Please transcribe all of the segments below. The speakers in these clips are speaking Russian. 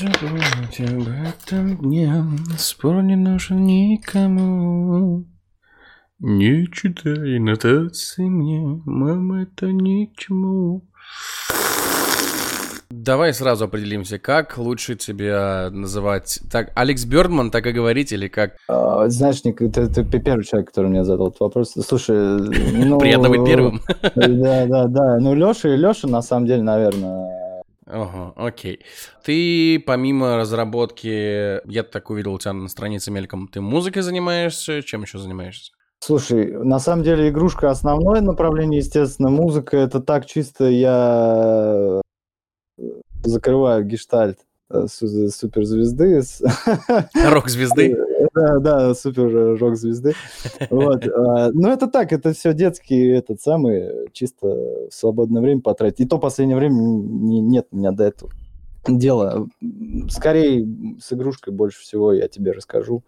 забудь об этом дне, спор не нужен никому. Не читай нотации мне, мама, это ни к чему. Давай сразу определимся, как лучше тебя называть? Так, Алекс Бёрдман, так и говорить, или как? А, знаешь, Ник, ты, ты первый человек, который мне задал этот вопрос. Слушай, ну... Приятно быть первым. Да, да, да. Ну, Леша и Леша, на самом деле, наверное, Ага, окей. Ты помимо разработки, я так увидел у тебя на странице мельком, ты музыкой занимаешься, чем еще занимаешься? Слушай, на самом деле игрушка основное направление, естественно, музыка это так чисто я закрываю гештальт э, суперзвезды. Рок-звезды? Да, да, супер рок-звезды. Вот. А, ну, это так, это все детский, этот самый, чисто в свободное время потратить. И то последнее время нет у меня до этого дела. Скорее, с игрушкой больше всего я тебе расскажу.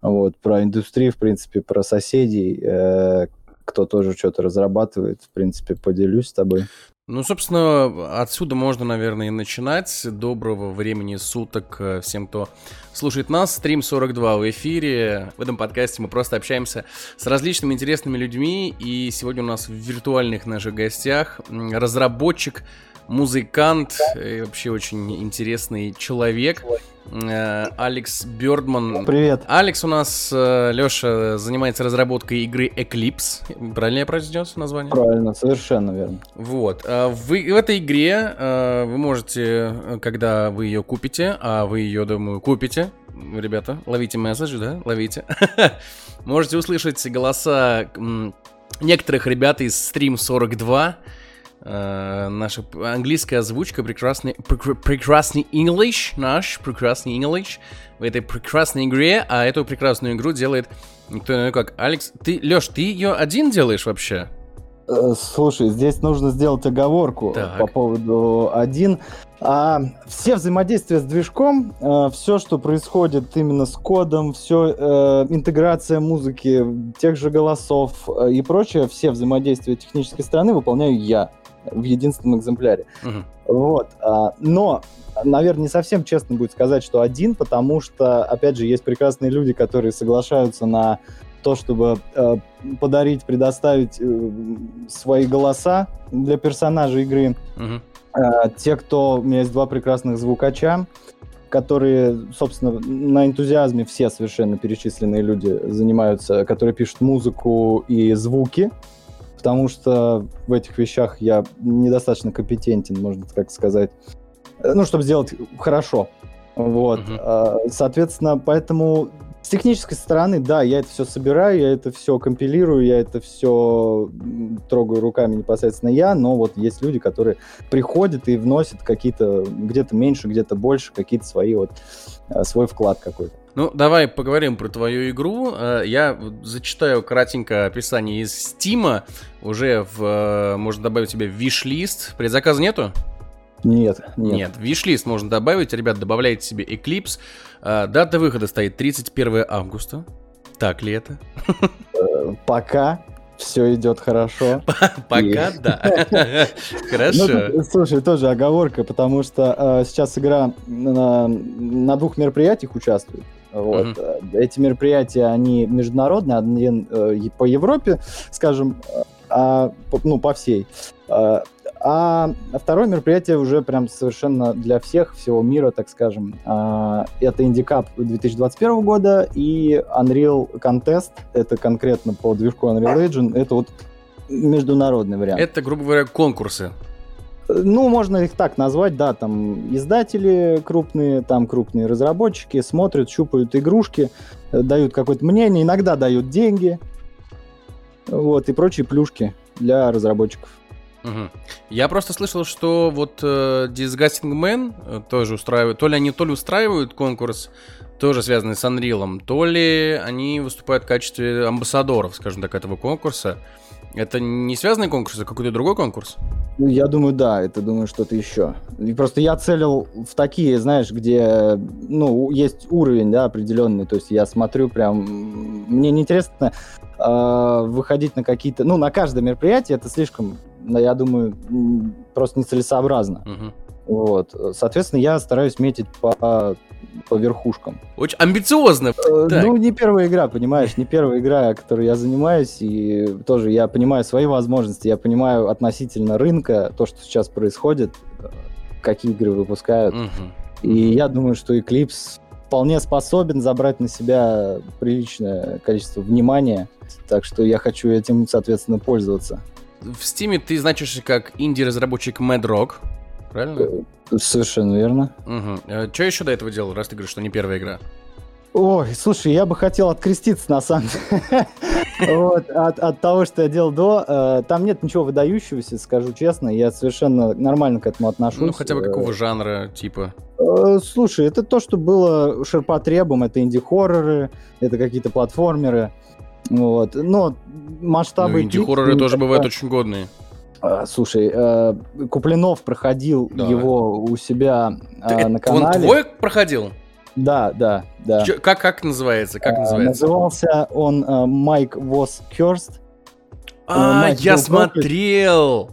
Вот, про индустрию, в принципе, про соседей, э, кто тоже что-то разрабатывает, в принципе, поделюсь с тобой. Ну, собственно, отсюда можно, наверное, и начинать. Доброго времени суток э, всем, кто слушает нас. Стрим 42 в эфире. В этом подкасте мы просто общаемся с различными интересными людьми. И сегодня у нас в виртуальных наших гостях разработчик, музыкант, и вообще очень интересный человек. Э, Алекс Бёрдман. Привет. Алекс у нас, э, Лёша, занимается разработкой игры Eclipse. Правильно я произнес название? Правильно, совершенно верно. Вот. Э, в, в этой игре вы можете, когда вы ее купите, а вы ее, думаю, купите, ребята, ловите месседж, да, ловите, можете услышать голоса некоторых ребят из Stream 42, Uh, наша английская озвучка, прекрасный, прекрасный English, наш прекрасный English в этой прекрасной игре, а эту прекрасную игру делает никто иной как Алекс. Ты, Лёш, ты ее один делаешь вообще? Э, слушай, здесь нужно сделать оговорку так. по поводу один. А, все взаимодействия с движком, а, э, все, что происходит именно с кодом, все а, интеграция музыки, тех же голосов и прочее, все взаимодействия технической стороны выполняю я в единственном экземпляре. Угу. Вот. А, но, наверное, не совсем честно будет сказать, что один, потому что, опять же, есть прекрасные люди, которые соглашаются на то, чтобы э, подарить, предоставить э, свои голоса для персонажей игры. Угу. Э, те, кто... У меня есть два прекрасных звукача, которые, собственно, на энтузиазме все совершенно перечисленные люди занимаются, которые пишут музыку и звуки потому что в этих вещах я недостаточно компетентен, можно так сказать, э, ну, чтобы сделать хорошо. Вот. Uh-huh. Соответственно, поэтому с технической стороны, да, я это все собираю, я это все компилирую, я это все трогаю руками непосредственно я, но вот есть люди, которые приходят и вносят какие-то, где-то меньше, где-то больше, какие-то свои вот, э, свой вклад какой-то. Ну, давай поговорим про твою игру. Э, я зачитаю кратенько описание из Стима. Уже в, э, можно добавить себе виш-лист. Предзаказа нету? Нет, нет. Нет, виш-лист можно добавить. Ребят, добавляйте себе Eclipse. Э, дата выхода стоит 31 августа. Так ли это? Пока все идет хорошо. Пока да. Хорошо. Ну, слушай, тоже оговорка, потому что сейчас игра на двух мероприятиях участвует. Вот. Uh-huh. Эти мероприятия, они международные, один э, по Европе, скажем, а, ну, по всей. А, а второе мероприятие уже прям совершенно для всех, всего мира, так скажем. А, это Индикап 2021 года и Unreal Contest, это конкретно по движку Unreal Engine, это вот международный вариант. Это, грубо говоря, конкурсы. Ну, можно их так назвать, да, там издатели крупные, там крупные разработчики смотрят, щупают игрушки, э, дают какое-то мнение, иногда дают деньги, вот, и прочие плюшки для разработчиков. Угу. Я просто слышал, что вот э, Disgusting Man э, тоже устраивают, то ли они то ли устраивают конкурс, тоже связанный с Unreal, то ли они выступают в качестве амбассадоров, скажем так, этого конкурса. Это не связанный конкурс, а какой-то другой конкурс? Ну, я думаю, да, это, думаю, что-то еще. И просто я целил в такие, знаешь, где, ну, есть уровень, да, определенный, то есть я смотрю прям... Мне неинтересно э, выходить на какие-то... Ну, на каждое мероприятие это слишком, я думаю, просто нецелесообразно. Угу. Вот. Соответственно, я стараюсь метить по по верхушкам. Очень амбициозно. Э, ну, не первая игра, понимаешь, не первая игра, которой я занимаюсь, и тоже я понимаю свои возможности, я понимаю относительно рынка, то, что сейчас происходит, какие игры выпускают. Угу. И я думаю, что Eclipse вполне способен забрать на себя приличное количество внимания, так что я хочу этим, соответственно, пользоваться. В Steam ты значишься как инди-разработчик Mad Rock, правильно? Э, совершенно верно. Угу. А что еще до этого делал, раз ты говоришь, что не первая игра? Ой, слушай, я бы хотел откреститься, на самом деле, вот, от, от того, что я делал до. Э, там нет ничего выдающегося, скажу честно. Я совершенно нормально к этому отношусь. Ну, хотя бы какого жанра, типа? Э, слушай, это то, что было ширпотребом. Это инди-хорроры, это какие-то платформеры. Вот. Но масштабы... Ну, инди-хорроры тоже бывают очень годные. А, слушай, э, Куплинов проходил да. его у себя э, на канале. Он твой проходил? Да, да, да. Чё, как, как называется? Как называется? Назывался он Майк Was Cursed. А, я смотрел!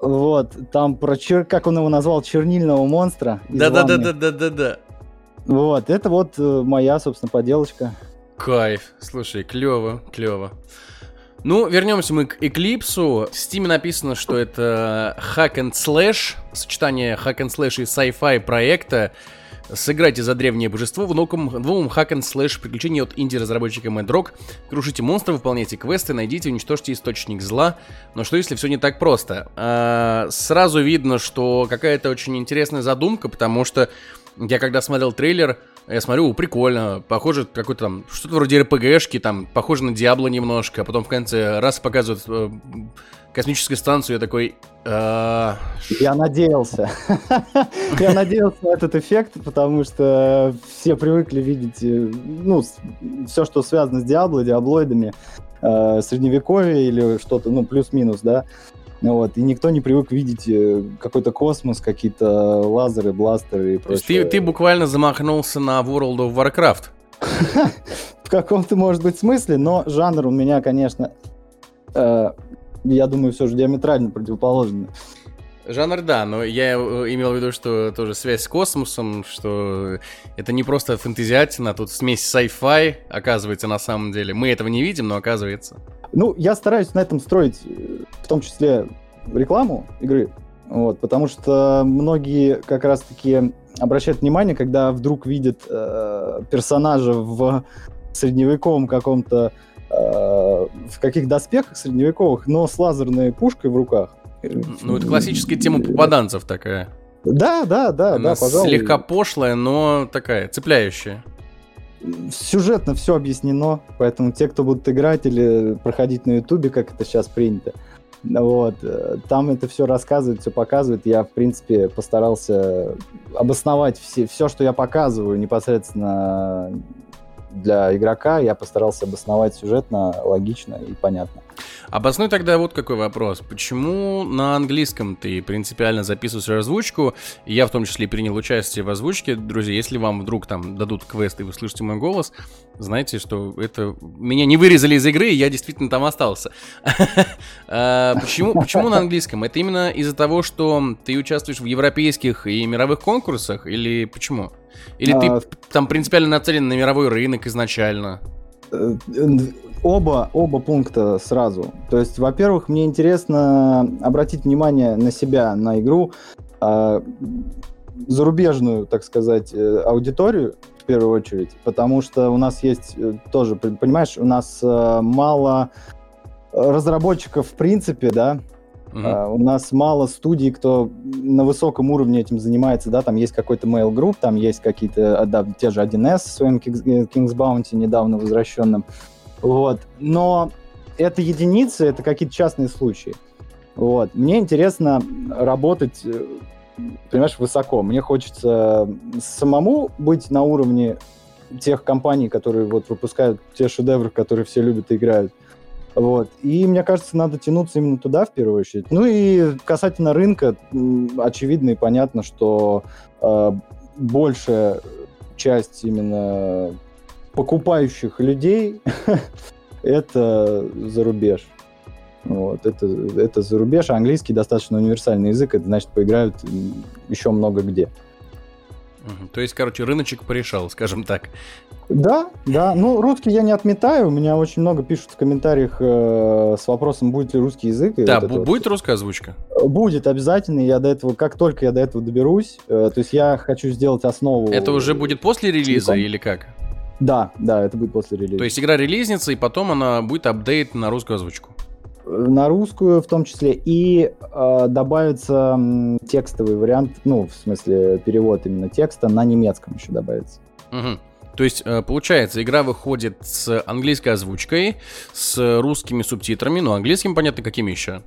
Вот, там про чер... как он его назвал, чернильного монстра. Да, да, да, да, да, да, да. Вот, это вот моя, собственно, поделочка. Кайф. Слушай, клево, клево. Ну, вернемся мы к Эклипсу. В Steam написано, что это hack and slash, сочетание hack and slash и sci-fi проекта. Сыграйте за древнее божество в новом, новом hack and slash приключении от инди-разработчика Mad Rock. Крушите монстров, выполняйте квесты, найдите, уничтожьте источник зла. Но что если все не так просто? А, сразу видно, что какая-то очень интересная задумка, потому что я когда смотрел трейлер, я смотрю, прикольно, похоже, какой-то там, что-то вроде РПГшки, там, похоже на Диабло немножко, а потом в конце раз показывают э, космическую станцию, я такой... Э... Я надеялся. Я надеялся на этот эффект, потому что все привыкли видеть, э, ну, все, что связано с Диабло, диаблоидами, э, средневековье или что-то, ну, плюс-минус, да, вот, и никто не привык видеть э, какой-то космос, какие-то лазеры, бластеры и прочее. То есть ты, ты буквально замахнулся на World of Warcraft? В каком-то, может быть, смысле, но жанр у меня, конечно, э, я думаю, все же диаметрально противоположный. Жанр, да, но я э, имел в виду, что тоже связь с космосом, что это не просто фэнтезиатина, а тут смесь sci-fi, оказывается, на самом деле. Мы этого не видим, но оказывается. Ну, я стараюсь на этом строить, э, в том числе рекламу игры, вот, потому что многие как раз-таки обращают внимание, когда вдруг видят э, персонажа в средневековом каком-то, э, в каких доспехах средневековых, но с лазерной пушкой в руках. Ну, это классическая тема попаданцев такая. Да, да, да, Она да, пожалуй. Слегка пошлая, но такая, цепляющая сюжетно все объяснено, поэтому те, кто будут играть или проходить на Ютубе, как это сейчас принято, вот, э, там это все рассказывает, все показывает. Я, в принципе, постарался обосновать все, все, что я показываю непосредственно для игрока, я постарался обосновать сюжетно, логично и понятно. Обоснуй тогда вот какой вопрос. Почему на английском ты принципиально записываешь озвучку? Я в том числе принял участие в озвучке. Друзья, если вам вдруг там дадут квест и вы слышите мой голос, знаете, что это... Меня не вырезали из игры, и я действительно там остался. А, почему, на английском? Это именно из-за того, что ты участвуешь в европейских и мировых конкурсах? Или почему? Или ты а, там принципиально нацелен на мировой рынок изначально? Э, оба, оба пункта сразу. То есть, во-первых, мне интересно обратить внимание на себя, на игру, э, зарубежную, так сказать, э, аудиторию, в первую очередь, потому что у нас есть э, тоже, понимаешь, у нас э, мало разработчиков в принципе, да, Uh-huh. Uh, у нас мало студий, кто на высоком уровне этим занимается, да, там есть какой-то mail group, там есть какие-то, да, те же 1С с своим King's Bounty недавно возвращенным. Вот. Но это единицы, это какие-то частные случаи. Вот. Мне интересно работать, э, понимаешь, высоко. Мне хочется самому быть на уровне тех компаний, которые вот выпускают те шедевры, которые все любят и играют. Вот. И мне кажется, надо тянуться именно туда в первую очередь. Ну и касательно рынка, очевидно и понятно, что э, большая часть именно покупающих людей это за рубеж. Вот, это, это за рубеж, английский достаточно универсальный язык, это значит, поиграют еще много где. То есть, короче, рыночек порешал, скажем так. Да, да. Ну, русский я не отметаю. У меня очень много пишут в комментариях э, с вопросом, будет ли русский язык. Да, вот будет вот. русская озвучка? Будет обязательно. Я до этого, как только я до этого доберусь, э, то есть я хочу сделать основу. Это уже будет после релиза или как? Да, да, это будет после релиза. То есть игра релизница, и потом она будет апдейт на русскую озвучку на русскую в том числе, и э, добавится текстовый вариант, ну, в смысле, перевод именно текста на немецком еще добавится. Угу. То есть, э, получается, игра выходит с английской озвучкой, с русскими субтитрами, ну, английским, понятно, какими еще?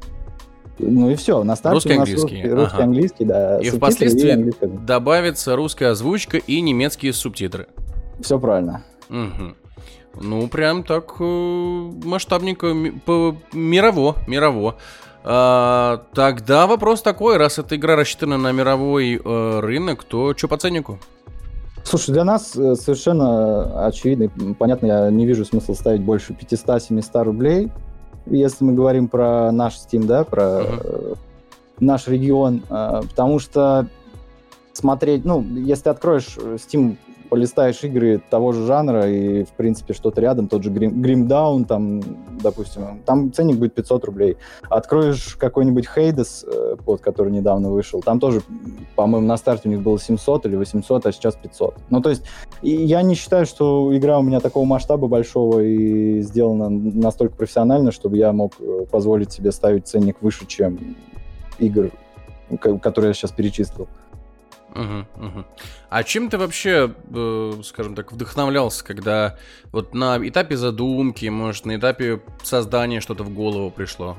Ну и все, на старте русский, у нас английский. русский, ага. английский, да. И впоследствии и добавится русская озвучка и немецкие субтитры. Все правильно. Угу. Ну, прям так э, масштабненько, мирово, мирово. А, тогда вопрос такой, раз эта игра рассчитана на мировой э, рынок, то что по ценнику? Слушай, для нас э, совершенно очевидно, понятно, я не вижу смысла ставить больше 500-700 рублей, если мы говорим про наш Steam, да, про uh-huh. наш регион, потому что смотреть, ну, если откроешь Steam полистаешь игры того же жанра и, в принципе, что-то рядом, тот же Grim, Grim Down, там, допустим, там ценник будет 500 рублей. Откроешь какой-нибудь Hades, э, вот, который недавно вышел, там тоже, по-моему, на старте у них было 700 или 800, а сейчас 500. Ну, то есть, я не считаю, что игра у меня такого масштаба большого и сделана настолько профессионально, чтобы я мог э, позволить себе ставить ценник выше, чем игр, которые я сейчас перечислил. Угу, угу. А чем ты вообще, э, скажем так, вдохновлялся, когда вот на этапе задумки, может, на этапе создания что-то в голову пришло?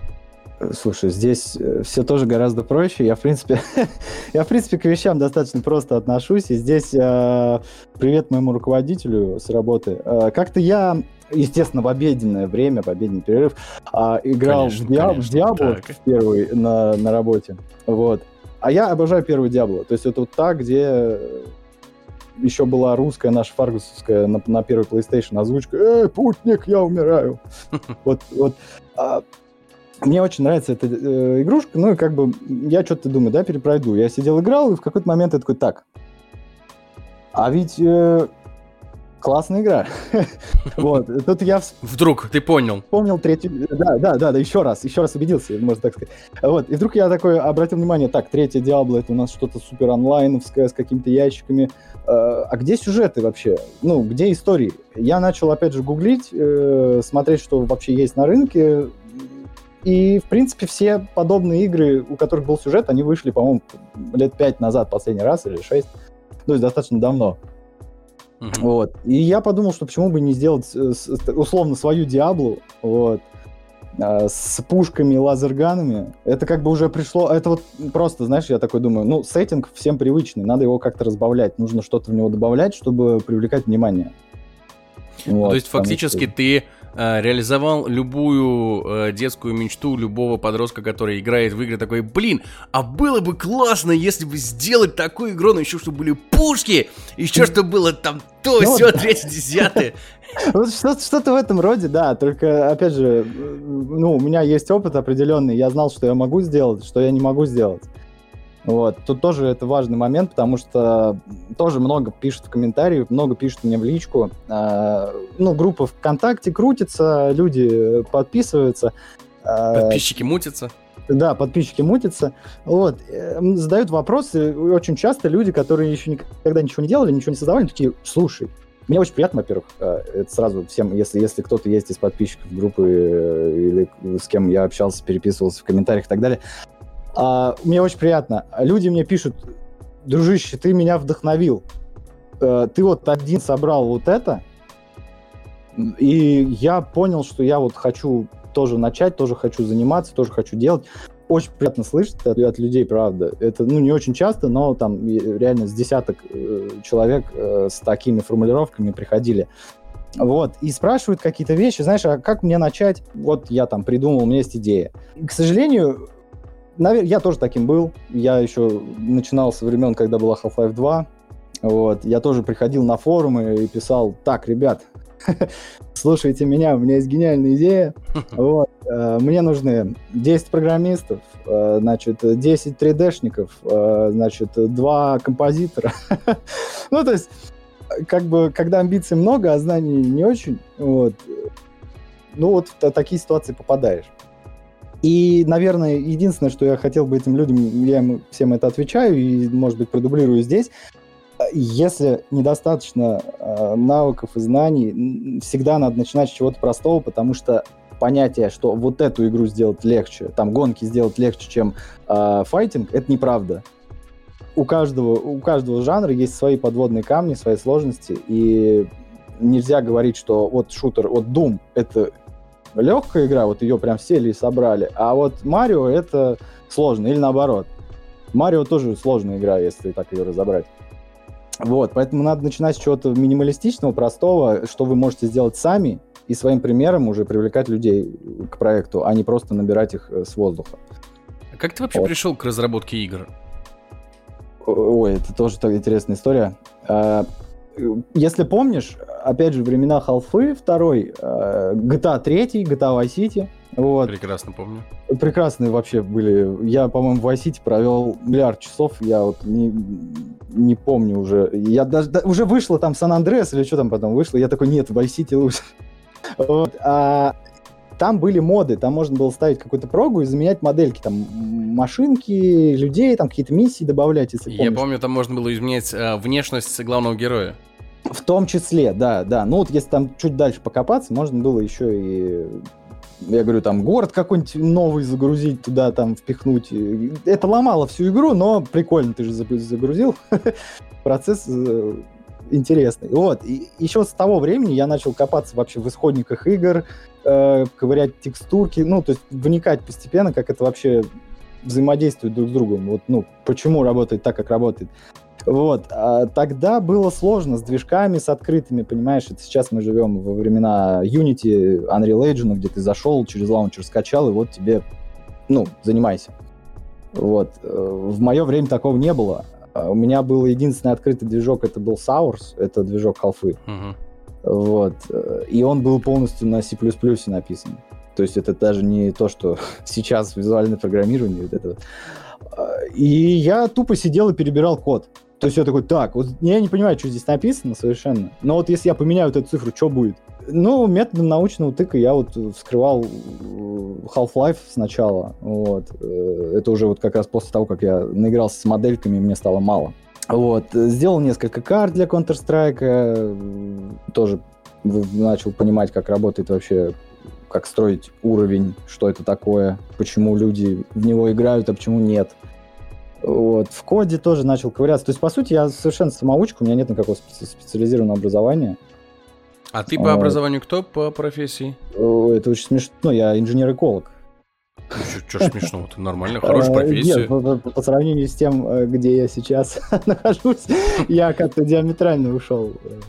Слушай, здесь э, все тоже гораздо проще. Я, в принципе, я, в принципе, к вещам достаточно просто отношусь. И здесь э, привет моему руководителю с работы. Э, как-то я, естественно, в обеденное время, в обеденный перерыв, э, играл конечно, в, Диаб- конечно. в Диабло в первый на, на работе. Вот. А я обожаю первую Диабло. То есть это вот та, где еще была русская наша фаргусовская на, на первой PlayStation озвучка «Эй, путник, я умираю!» Вот, вот. А, мне очень нравится эта э, игрушка, ну и как бы я что-то думаю, да, перепройду. Я сидел, играл, и в какой-то момент я такой, так, а ведь э, классная игра. вот, тут я... Вдруг ты понял. Помнил третью... Да, да, да, да, еще раз, еще раз убедился, можно так сказать. Вот, и вдруг я такой обратил внимание, так, третья Диабло, это у нас что-то супер онлайновское, с какими-то ящиками. Э, а где сюжеты вообще? Ну, где истории? Я начал, опять же, гуглить, э, смотреть, что вообще есть на рынке, и, в принципе, все подобные игры, у которых был сюжет, они вышли, по-моему, лет пять назад последний раз или шесть. То есть достаточно давно. Uh-huh. Вот. И я подумал, что почему бы не сделать э, условно свою Диаблу, вот, а, с пушками, лазерганами. Это как бы уже пришло... Это вот просто, знаешь, я такой думаю, ну, сеттинг всем привычный, надо его как-то разбавлять, нужно что-то в него добавлять, чтобы привлекать внимание. Вот, То есть фактически что... ты Э, реализовал любую э, детскую мечту любого подростка, который играет в игры, такой, блин, а было бы классно, если бы сделать такую игру, но еще чтобы были пушки, еще чтобы было там то, ну, все, третье, десятое. Вот что-то в этом роде, да, только, опять же, ну, у меня есть опыт определенный, я знал, что я могу сделать, что я не могу сделать. Вот. Тут тоже это важный момент, потому что тоже много пишут в комментариях, много пишут мне в личку. Э, ну, группа ВКонтакте крутится, люди подписываются. Э, подписчики мутятся. Да, подписчики мутятся. Вот. Э, задают вопросы. Очень часто люди, которые еще никогда ничего не делали, ничего не создавали, такие, слушай, мне очень приятно, во-первых, э, это сразу всем, если, если кто-то есть из подписчиков группы э, или с кем я общался, переписывался в комментариях и так далее, а, мне очень приятно. Люди мне пишут, дружище, ты меня вдохновил. А, ты вот один собрал вот это, и я понял, что я вот хочу тоже начать, тоже хочу заниматься, тоже хочу делать. Очень приятно слышать от, от людей, правда. Это, ну, не очень часто, но там реально с десяток э, человек э, с такими формулировками приходили. Вот, и спрашивают какие-то вещи, знаешь, а как мне начать? Вот я там придумал, у меня есть идея. К сожалению, Наверное, я тоже таким был. Я еще начинал со времен, когда была Half-Life 2. Вот. Я тоже приходил на форумы и писал, так, ребят, слушайте меня, у меня есть гениальная идея. Вот. э, мне нужны 10 программистов, э, значит, 10 3D-шников, э, значит, 2 композитора. ну, то есть, как бы, когда амбиций много, а знаний не очень, вот, ну, вот в такие ситуации попадаешь. И, наверное, единственное, что я хотел бы этим людям, я им всем это отвечаю и, может быть, продублирую здесь, если недостаточно э, навыков и знаний, всегда надо начинать с чего-то простого, потому что понятие, что вот эту игру сделать легче, там гонки сделать легче, чем э, файтинг, это неправда. У каждого, у каждого жанра есть свои подводные камни, свои сложности, и нельзя говорить, что вот шутер, вот Doom — это легкая игра, вот ее прям сели и собрали, а вот Марио — это сложно, или наоборот. Марио тоже сложная игра, если так ее разобрать. Вот, поэтому надо начинать с чего-то минималистичного, простого, что вы можете сделать сами, и своим примером уже привлекать людей к проекту, а не просто набирать их э, с воздуха. А как ты вообще вот. пришел к разработке игр? Ой, это тоже такая интересная история. Если помнишь, опять же, времена Халфы, второй, GTA 3, GTA Vice City, вот. Прекрасно помню. Прекрасные вообще были. Я, по-моему, в Vice City провел миллиард часов, я вот не, не помню уже. Я даже да, уже вышло там Сан-Андреас или что там потом вышло, я такой, нет, Vice City лучше. Вот. А там были моды, там можно было ставить какую-то прогу и заменять модельки, там машинки, людей, там какие-то миссии добавлять, если Я помню, там можно было изменять э, внешность главного героя. В том числе, да, да. Ну вот если там чуть дальше покопаться, можно было еще и я говорю, там, город какой-нибудь новый загрузить туда, там, впихнуть. Это ломало всю игру, но прикольно, ты же загрузил. Процесс э, интересный. Вот, и еще с того времени я начал копаться вообще в исходниках игр, э, ковырять текстурки, ну, то есть вникать постепенно, как это вообще взаимодействует друг с другом. Вот, ну, почему работает так, как работает. Вот. А тогда было сложно с движками, с открытыми, понимаешь? Это сейчас мы живем во времена Unity, Unreal Engine, где ты зашел, через лаунчер скачал, и вот тебе, ну, занимайся. Вот. Э, в мое время такого не было. А у меня был единственный открытый движок, это был Sours, это движок халфы. Uh-huh. Вот. И он был полностью на C++ написан. То есть это даже не то, что сейчас визуальное программирование. Вот это. И я тупо сидел и перебирал код. То есть я такой, так, вот я не понимаю, что здесь написано совершенно, но вот если я поменяю вот эту цифру, что будет? Ну, методом научного тыка я вот вскрывал э, Half-Life сначала, вот. Э, это уже вот как раз после того, как я наигрался с модельками, мне стало мало. Вот. Сделал несколько карт для Counter-Strike, э, тоже начал понимать, как работает вообще как строить уровень, что это такое, почему люди в него играют, а почему нет. Вот. В коде тоже начал ковыряться. То есть, по сути, я совершенно самоучка, у меня нет никакого специализированного образования. А ты по образованию кто по профессии? Это очень смешно. Ну, я инженер-эколог. Что ж смешного? Ты нормально, хорошая э, профессия. Нет, по, по, по сравнению с тем, э, где я сейчас нахожусь, я как-то диаметрально ушел, э,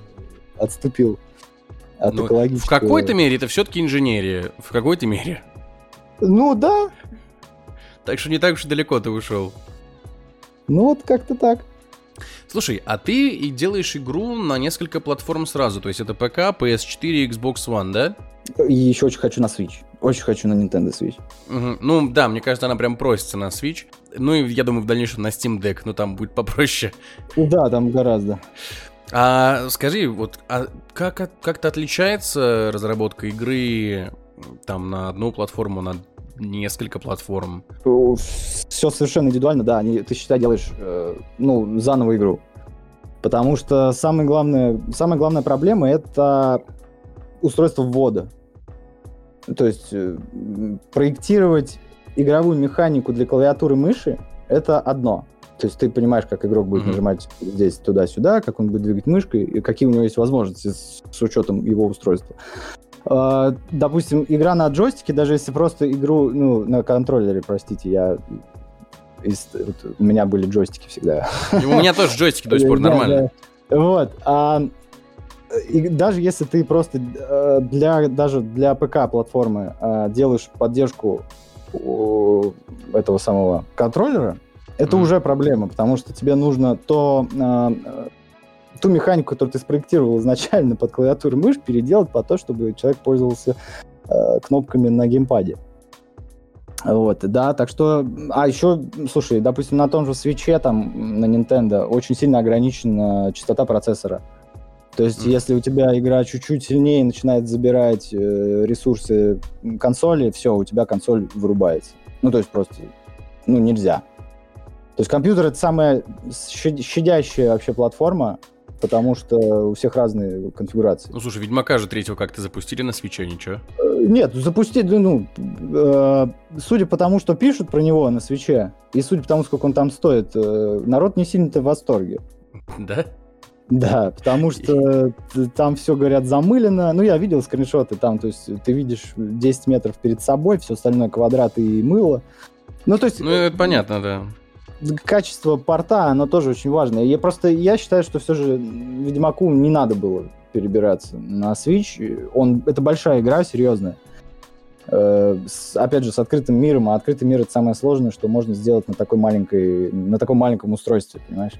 отступил от ну, экологического... В какой-то мере это все-таки инженерия. В какой-то мере. Ну да. Так что не так уж и далеко ты ушел. Ну вот как-то так. Слушай, а ты и делаешь игру на несколько платформ сразу, то есть это ПК, PS4 Xbox One, да? И еще очень хочу на Switch. Очень хочу на Nintendo Switch. Угу. Ну да, мне кажется, она прям просится на Switch. Ну и я думаю, в дальнейшем на Steam Deck, но там будет попроще. Да, там гораздо. А скажи, вот а как как-то отличается разработка игры там на одну платформу, на несколько платформ. Все совершенно индивидуально, да. Не, ты считай делаешь, э, ну, заново игру. Потому что самая главная, самая главная проблема это устройство ввода. То есть э, проектировать игровую механику для клавиатуры мыши это одно. То есть ты понимаешь, как игрок будет mm-hmm. нажимать здесь туда-сюда, как он будет двигать мышкой, и какие у него есть возможности с, с учетом его устройства. А, допустим, игра на джойстике, даже если просто игру, ну, на контроллере, простите, я из, вот, у меня были джойстики всегда. У меня тоже джойстики до сих пор нормально. Вот. А, и даже если ты просто э, для даже для ПК платформы а, делаешь поддержку этого самого контроллера, это mm-hmm. уже проблема, потому что тебе нужно то а, ту механику, которую ты спроектировал изначально под клавиатуру мышь, переделать по то, чтобы человек пользовался э, кнопками на геймпаде. Вот, да, так что, а еще, слушай, допустим, на том же свече, там, на Nintendo, очень сильно ограничена частота процессора. То есть, mm. если у тебя игра чуть-чуть сильнее начинает забирать э, ресурсы консоли, все, у тебя консоль вырубается. Ну, то есть, просто, ну, нельзя. То есть, компьютер — это самая щадящая вообще платформа, потому что у всех разные конфигурации. Ну, слушай, Ведьмака же третьего как-то запустили на свече, ничего? Э, нет, запустили, ну, э, судя по тому, что пишут про него на свече, и судя по тому, сколько он там стоит, э, народ не сильно-то в восторге. Да? Да, потому что там все, говорят, замылено. Ну, я видел скриншоты там, то есть ты видишь 10 метров перед собой, все остальное квадраты и мыло. Ну, то есть... Ну, это понятно, да качество порта, оно тоже очень важно. Я просто, я считаю, что все же Ведьмаку не надо было перебираться на Switch. Он, это большая игра, серьезная. Э, с, опять же, с открытым миром, а открытый мир это самое сложное, что можно сделать на такой маленькой, на таком маленьком устройстве, понимаешь?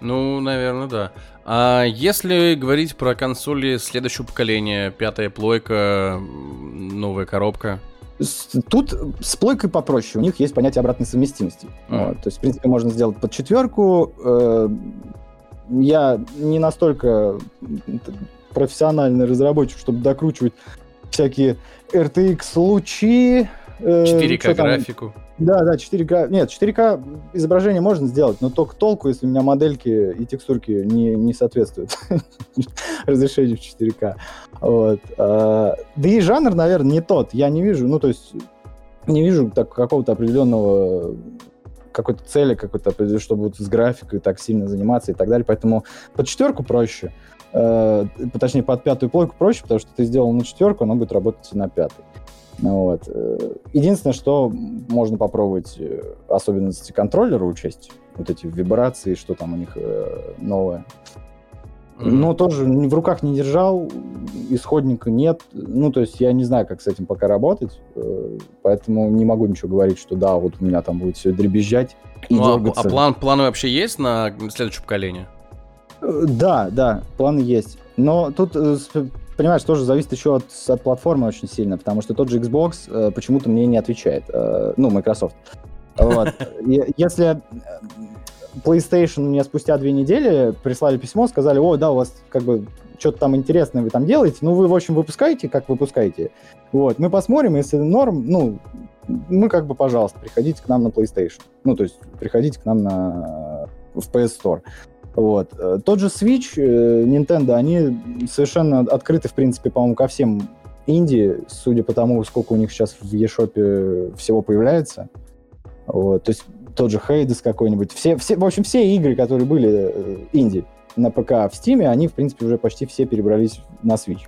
Ну, наверное, да. А если говорить про консоли следующего поколения, пятая плойка, новая коробка, Тут с плойкой попроще. У них есть понятие обратной совместимости. Mm. Вот. То есть, в принципе, можно сделать под четверку. Э, я не настолько профессиональный разработчик, чтобы докручивать всякие RTX лучи. 4К графику. Да, да, 4К. Нет, 4К изображение можно сделать, но только толку, если у меня модельки и текстурки не, не соответствуют разрешению в 4К. Вот. А, да и жанр, наверное, не тот. Я не вижу, ну, то есть, не вижу так, какого-то определенного какой-то цели, какой-то, чтобы вот с графикой так сильно заниматься и так далее. Поэтому под четверку проще. Э, точнее, под пятую плойку проще, потому что ты сделал на четверку, она будет работать и на пятой. Вот. Э, единственное, что можно попробовать э, особенности контроллера учесть, вот эти вибрации, что там у них э, новое. Но тоже в руках не держал, исходника нет. Ну, то есть я не знаю, как с этим пока работать, поэтому не могу ничего говорить, что да, вот у меня там будет все дребезжать и ну, а, а план, планы вообще есть на следующее поколение? Да, да, планы есть. Но тут понимаешь, тоже зависит еще от, от платформы очень сильно, потому что тот же Xbox э, почему-то мне не отвечает. Э, ну, Microsoft. Вот. Если э, PlayStation мне спустя две недели прислали письмо, сказали, о, да, у вас как бы что-то там интересное вы там делаете, ну, вы, в общем, выпускаете, как выпускаете. Вот, мы посмотрим, если норм, ну, мы как бы, пожалуйста, приходите к нам на PlayStation. Ну, то есть, приходите к нам на, в PS Store. Вот. Э, тот же Switch, э, Nintendo, они совершенно открыты, в принципе, по-моему, ко всем инди, судя по тому, сколько у них сейчас в eShop всего появляется. Вот. То есть тот же Hades какой-нибудь. Все, все, в общем, все игры, которые были э, инди на ПК в Steam, они, в принципе, уже почти все перебрались на Switch.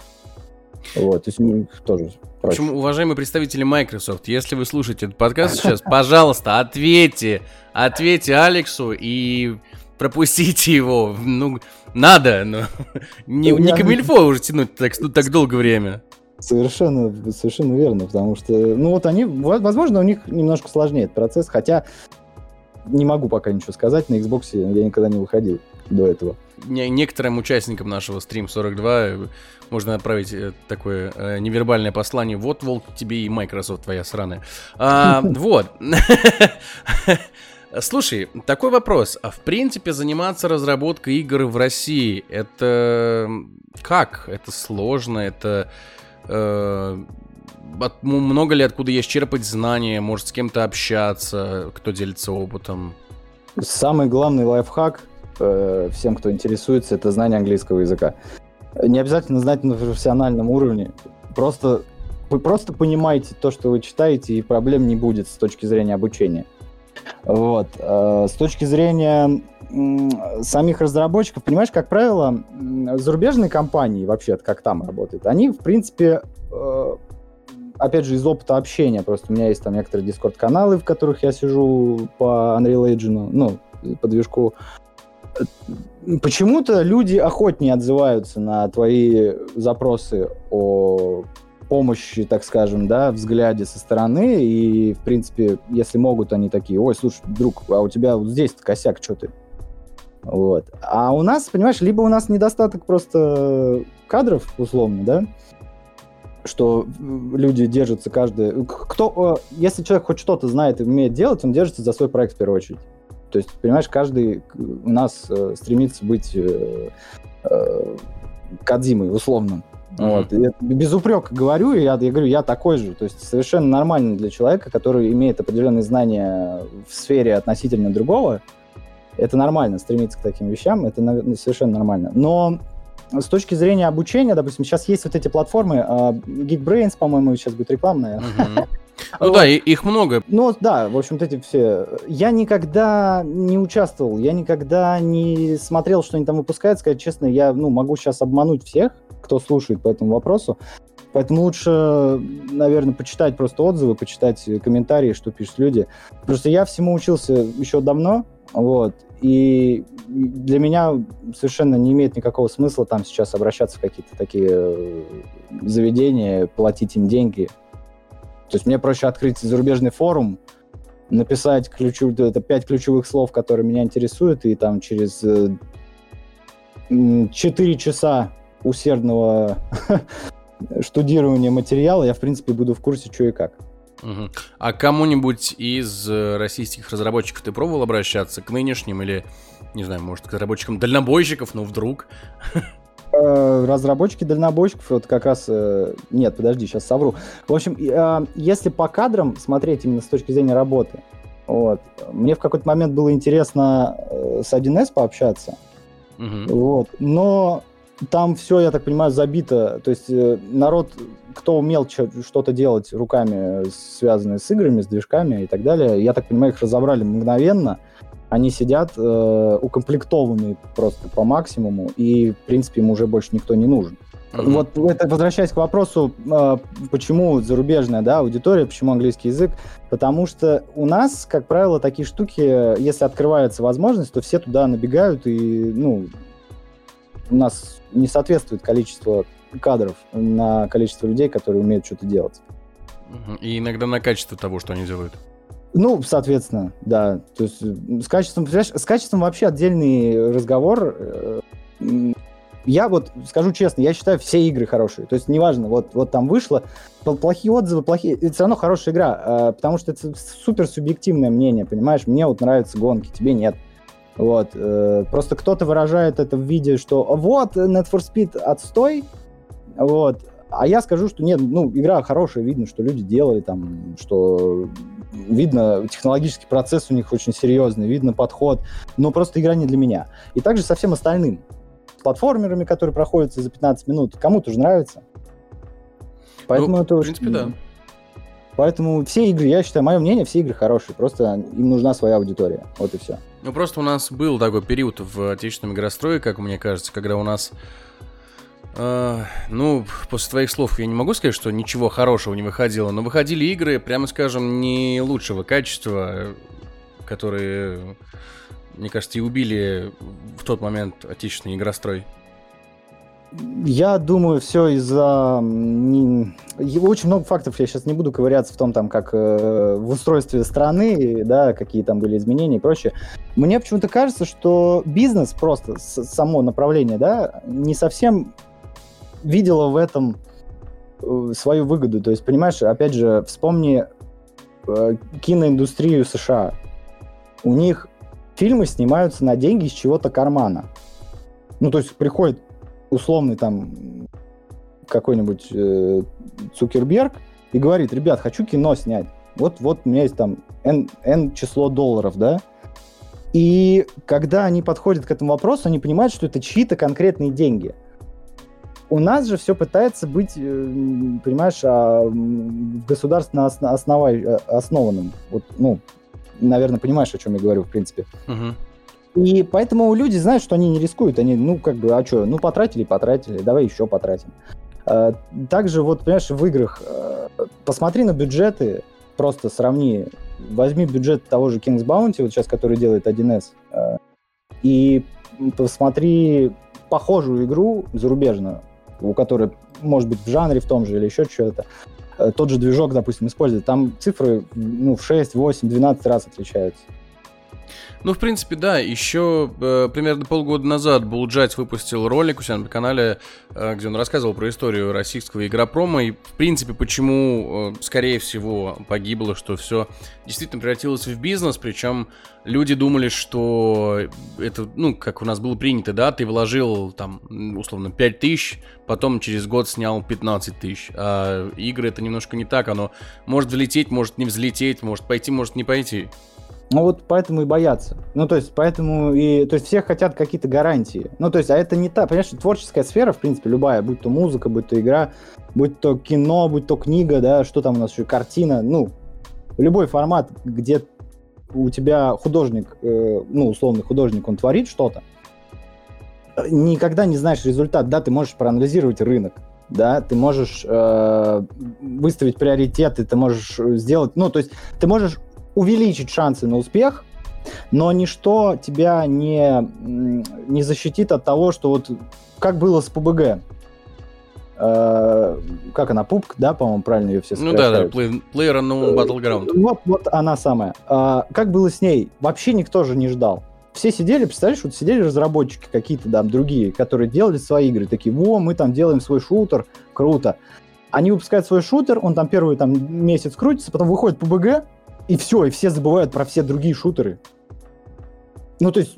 Вот, то есть у них тоже. В общем, уважаемые представители Microsoft, если вы слушаете этот подкаст сейчас, пожалуйста, ответьте, ответьте Алексу и пропустите его. Ну, надо, но не, не камильфо уже тянуть так, так долгое время. Совершенно, совершенно верно, потому что, ну вот они, возможно, у них немножко сложнее этот процесс, хотя не могу пока ничего сказать, на Xbox я никогда не выходил до этого. Некоторым участникам нашего Stream 42 можно отправить э, такое э, невербальное послание. Вот, волк, тебе и Microsoft твоя сраная. А, вот. Слушай, такой вопрос. А в принципе заниматься разработкой игр в России, это как? Это сложно, это... Э, от, много ли откуда есть черпать знания, может с кем-то общаться, кто делится опытом? Самый главный лайфхак э, всем, кто интересуется, это знание английского языка. Не обязательно знать на профессиональном уровне. Просто вы просто понимаете то, что вы читаете, и проблем не будет с точки зрения обучения. Вот. Э, с точки зрения самих разработчиков, понимаешь, как правило, зарубежные компании, вообще как там работают, они, в принципе, э, опять же, из опыта общения, просто у меня есть там некоторые дискорд-каналы, в которых я сижу по Unreal Engine, ну, по движку, почему-то люди охотнее отзываются на твои запросы о помощи, так скажем, да, взгляде со стороны, и, в принципе, если могут, они такие, ой, слушай, друг, а у тебя вот здесь косяк, что ты? Вот. А у нас, понимаешь, либо у нас недостаток просто кадров, условно, да, что люди держатся каждый... Кто, если человек хоть что-то знает и умеет делать, он держится за свой проект в первую очередь. То есть, понимаешь, каждый у нас э, стремится быть э, э, Кадзимой, условно. Mm-hmm. Вот. Я без упрека говорю, я, я говорю, я такой же. То есть совершенно нормально для человека, который имеет определенные знания в сфере относительно другого. Это нормально, стремиться к таким вещам, это совершенно нормально. Но с точки зрения обучения, допустим, сейчас есть вот эти платформы, uh, Geekbrains, по-моему, сейчас будет рекламная. Ну вот. да, их много. Ну да, в общем-то эти все. Я никогда не участвовал, я никогда не смотрел, что они там выпускают. Сказать честно, я ну, могу сейчас обмануть всех, кто слушает по этому вопросу. Поэтому лучше, наверное, почитать просто отзывы, почитать комментарии, что пишут люди. Просто я всему учился еще давно, вот, и для меня совершенно не имеет никакого смысла там сейчас обращаться в какие-то такие э, заведения, платить им деньги. То есть мне проще открыть зарубежный форум, написать ключу, это пять ключевых слов, которые меня интересуют, и там через э, четыре часа усердного штудирования материала я, в принципе, буду в курсе, что и как. Угу. А кому-нибудь из э, российских разработчиков ты пробовал обращаться к нынешним или, не знаю, может, к разработчикам дальнобойщиков, ну вдруг? Э, разработчики дальнобойщиков, вот как раз... Э, нет, подожди, сейчас совру. В общем, если по кадрам смотреть именно с точки зрения работы, вот, мне в какой-то момент было интересно с 1С пообщаться, угу. вот, но там все, я так понимаю, забито. То есть народ кто умел что-то делать руками, связанные с играми, с движками и так далее, я так понимаю, их разобрали мгновенно. Они сидят э, укомплектованные просто по максимуму, и, в принципе, им уже больше никто не нужен. Mm-hmm. Вот это, возвращаясь к вопросу, э, почему зарубежная да, аудитория, почему английский язык, потому что у нас, как правило, такие штуки, если открывается возможность, то все туда набегают, и ну, у нас не соответствует количество кадров на количество людей, которые умеют что-то делать. И иногда на качество того, что они делают. Ну, соответственно, да. То есть с качеством, с качеством вообще отдельный разговор. Э, я вот скажу честно, я считаю все игры хорошие. То есть неважно, вот, вот там вышло, плохие отзывы, плохие, это все равно хорошая игра, э, потому что это супер субъективное мнение, понимаешь? Мне вот нравятся гонки, тебе нет. Вот. Э, просто кто-то выражает это в виде, что вот, Net for Speed отстой, вот. А я скажу, что нет, ну, игра хорошая, видно, что люди делали там, что видно, технологический процесс у них очень серьезный, видно подход, но просто игра не для меня. И также со всем остальным. С платформерами, которые проходятся за 15 минут, кому-то же нравится. Поэтому ну, это в принципе, да. Поэтому все игры, я считаю, мое мнение, все игры хорошие, просто им нужна своя аудитория. Вот и все. Ну, просто у нас был такой период в отечественном игрострое, как мне кажется, когда у нас Uh, ну, после твоих слов я не могу сказать, что ничего хорошего не выходило, но выходили игры, прямо скажем, не лучшего качества, которые, мне кажется, и убили в тот момент отечественный игрострой. Я думаю, все из-за... Очень много фактов, я сейчас не буду ковыряться в том, там, как э, в устройстве страны, да, какие там были изменения и прочее. Мне почему-то кажется, что бизнес просто, само направление, да, не совсем видела в этом э, свою выгоду. То есть, понимаешь, опять же, вспомни э, киноиндустрию США. У них фильмы снимаются на деньги из чего-то кармана. Ну, то есть приходит условный там какой-нибудь э, Цукерберг и говорит, ребят, хочу кино снять. Вот, вот у меня есть там N, N число долларов, да? И когда они подходят к этому вопросу, они понимают, что это чьи-то конкретные деньги – у нас же все пытается быть, э, понимаешь, а, государственно основа, э, основанным. Вот, ну, наверное, понимаешь, о чем я говорю, в принципе. Угу. И поэтому люди знают, что они не рискуют. Они, ну, как бы, а что, ну, потратили, потратили, давай еще потратим. А, также, вот, понимаешь, в играх посмотри на бюджеты, просто сравни, возьми бюджет того же King's Bounty, вот сейчас, который делает 1С, и посмотри похожую игру зарубежную, у которой может быть в жанре в том же или еще что-то, э, тот же движок, допустим, использует, там цифры ну, в 6, 8, 12 раз отличаются. Ну, в принципе, да. Еще э, примерно полгода назад Булджайт выпустил ролик у себя на канале, э, где он рассказывал про историю российского игропрома и, в принципе, почему, э, скорее всего, погибло, что все действительно превратилось в бизнес, причем люди думали, что это, ну, как у нас было принято, да, ты вложил там, условно, 5 тысяч, потом через год снял 15 тысяч. А игры это немножко не так, оно может взлететь, может не взлететь, может пойти, может не пойти. Ну вот поэтому и боятся. Ну то есть поэтому и... То есть все хотят какие-то гарантии. Ну то есть, а это не та... Понимаешь, творческая сфера, в принципе, любая, будь то музыка, будь то игра, будь то кино, будь то книга, да, что там у нас еще, картина, ну, любой формат, где у тебя художник, э, ну, условный художник, он творит что-то, никогда не знаешь результат. Да, ты можешь проанализировать рынок, да, ты можешь э, выставить приоритеты, ты можешь сделать, ну, то есть ты можешь увеличить шансы на успех, но ничто тебя не, не защитит от того, что вот как было с ПБГ. Э, как она, пупк, да, по-моему, правильно ее все Ну да, да, play, Player Unknown Battleground. Вот, вот она самая. Э, как было с ней? Вообще никто же не ждал. Все сидели, представляешь, вот сидели разработчики какие-то там другие, которые делали свои игры, такие, во, мы там делаем свой шутер, круто. Они выпускают свой шутер, он там первый там месяц крутится, потом выходит PUBG, и все, и все забывают про все другие шутеры. Ну, то есть,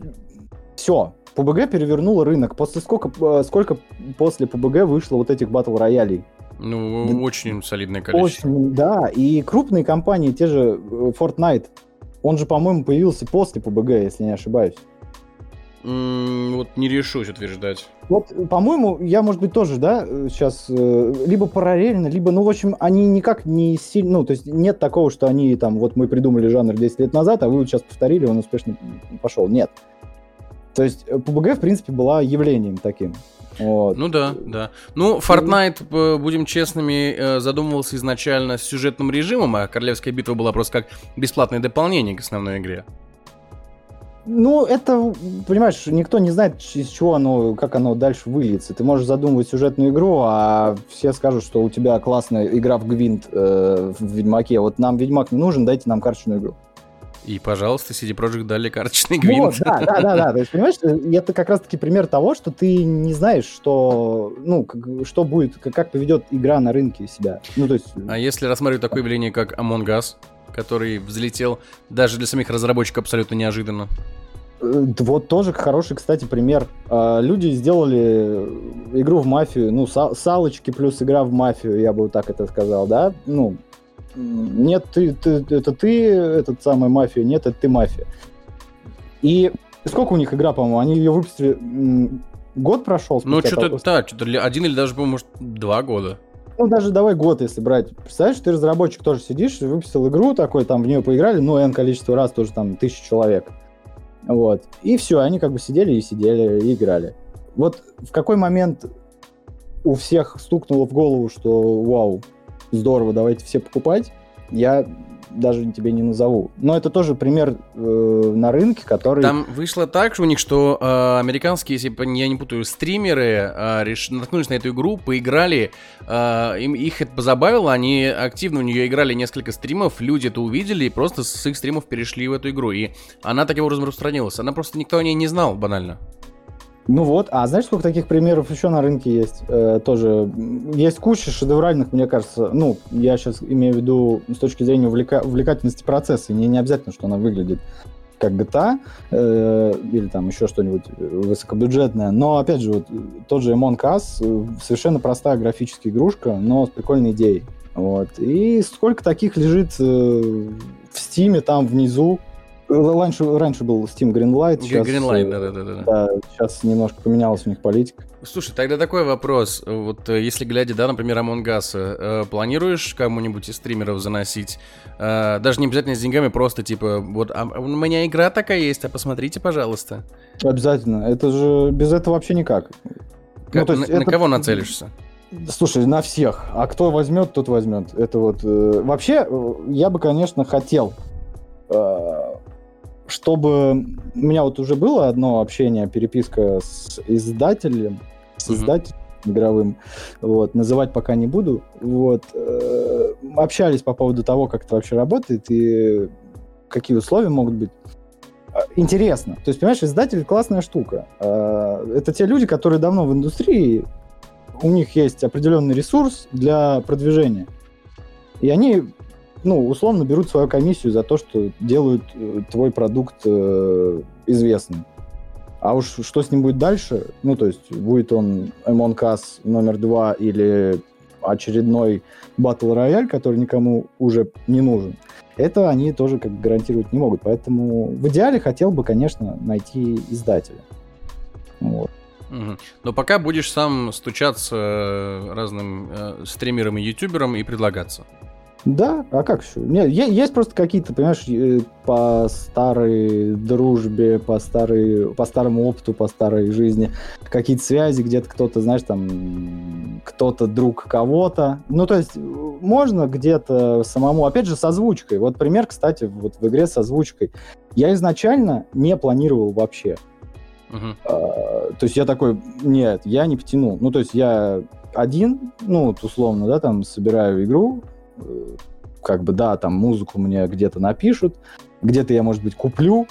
все. PUBG перевернула рынок. После сколько, э, сколько после PUBG вышло вот этих батл роялей? Ну, да, очень солидное количество. Очень, да. И крупные компании, те же э, Fortnite, он же, по-моему, появился после PUBG, если не ошибаюсь. Вот не решусь утверждать. Вот, по-моему, я, может быть, тоже, да, сейчас э, либо параллельно, либо, ну, в общем, они никак не сильно, ну, то есть нет такого, что они там, вот мы придумали жанр 10 лет назад, а вы вот сейчас повторили, он успешно пошел. Нет. То есть PUBG, э, в принципе, была явлением таким. Вот. Ну да, да. Ну, Fortnite, э, будем честными, задумывался изначально с сюжетным режимом, а Королевская битва была просто как бесплатное дополнение к основной игре. Ну, это, понимаешь, никто не знает, из чего оно, как оно дальше выльется. Ты можешь задумывать сюжетную игру, а все скажут, что у тебя классная игра в Гвинт э, в Ведьмаке. Вот нам Ведьмак не нужен, дайте нам карточную игру. И, пожалуйста, CD Projekt дали карточный гвинт. Вот, да, да, да, да. То есть, понимаешь, это как раз-таки пример того, что ты не знаешь, что, ну, как, что будет, как, как поведет игра на рынке себя. Ну, то есть... А если рассматривать такое явление, как Among Us, который взлетел даже для самих разработчиков абсолютно неожиданно. Э, вот тоже хороший, кстати, пример. А, люди сделали игру в мафию, ну, салочки плюс игра в мафию, я бы так это сказал, да? Ну, нет, ты, ты, это ты, этот самый мафия, нет, это ты мафия. И сколько у них игра, по-моему, они ее выпустили, год прошел? Ну, что-то, да, что-то один или даже, по-моему, может, два года. Ну, даже давай год, если брать. Представляешь, ты разработчик тоже сидишь, выпустил игру такой, там в нее поиграли, ну, n количество раз, тоже там тысячу человек. Вот. И все, они как бы сидели и сидели, и играли. Вот в какой момент у всех стукнуло в голову, что вау, здорово, давайте все покупать, я даже тебе не назову. Но это тоже пример э, на рынке, который... Там вышло так же у них, что э, американские, если я не путаю, стримеры э, реш... наткнулись на эту игру, поиграли, э, им, их это позабавило, они активно у нее играли несколько стримов, люди это увидели и просто с их стримов перешли в эту игру. И она таким образом распространилась. Она просто никто о ней не знал, банально. Ну вот, а знаешь, сколько таких примеров еще на рынке есть? Э, тоже есть куча шедевральных, мне кажется. Ну, я сейчас имею в виду с точки зрения увлека... увлекательности процесса. Не, не обязательно, что она выглядит как GTA э, или там еще что-нибудь высокобюджетное. Но, опять же, вот, тот же Among Us э, совершенно простая графическая игрушка, но с прикольной идеей. Вот. И сколько таких лежит э, в Стиме там внизу, Раньше, раньше был Steam Greenlight. Сейчас, Greenlight, да, да, да, да. Сейчас немножко поменялась у них политика. Слушай, тогда такой вопрос. Вот э, если глядя, да, например, Among Us, э, планируешь кому-нибудь из стримеров заносить? Э, даже не обязательно с деньгами, просто типа, вот, а, у меня игра такая есть, а посмотрите, пожалуйста. Обязательно. Это же без этого вообще никак. Как, ну, на, это... на кого нацелишься? Слушай, на всех. А кто возьмет, тот возьмет. Это вот. Э, вообще, э, я бы, конечно, хотел э, чтобы... У меня вот уже было одно общение, переписка с издателем, с издателем mm-hmm. игровым, вот, называть пока не буду, вот, э, общались по поводу того, как это вообще работает и какие условия могут быть. интересно. То есть, понимаешь, издатель классная штука. Это те люди, которые давно в индустрии, у них есть определенный ресурс для продвижения. И они, ну, условно берут свою комиссию за то, что делают э, твой продукт э, известным. А уж что с ним будет дальше, ну, то есть будет он Among Us номер два или очередной Battle Royale, который никому уже не нужен, это они тоже как гарантировать не могут. Поэтому в идеале хотел бы, конечно, найти издателя. Вот. Но пока будешь сам стучаться э, разным э, стримерам и ютуберам и предлагаться. Да, а как еще? Нет, есть просто какие-то, понимаешь, по старой дружбе, по, старой, по старому опыту, по старой жизни, какие-то связи, где-то кто-то, знаешь, там, кто-то друг кого-то. Ну, то есть, можно где-то самому, опять же, с озвучкой. Вот пример, кстати, вот в игре с озвучкой. Я изначально не планировал вообще. Uh-huh. А, то есть я такой, нет, я не потяну. Ну, то есть я один, ну, вот условно, да, там, собираю игру, как бы, да, там музыку мне где-то напишут, где-то я, может быть, куплю.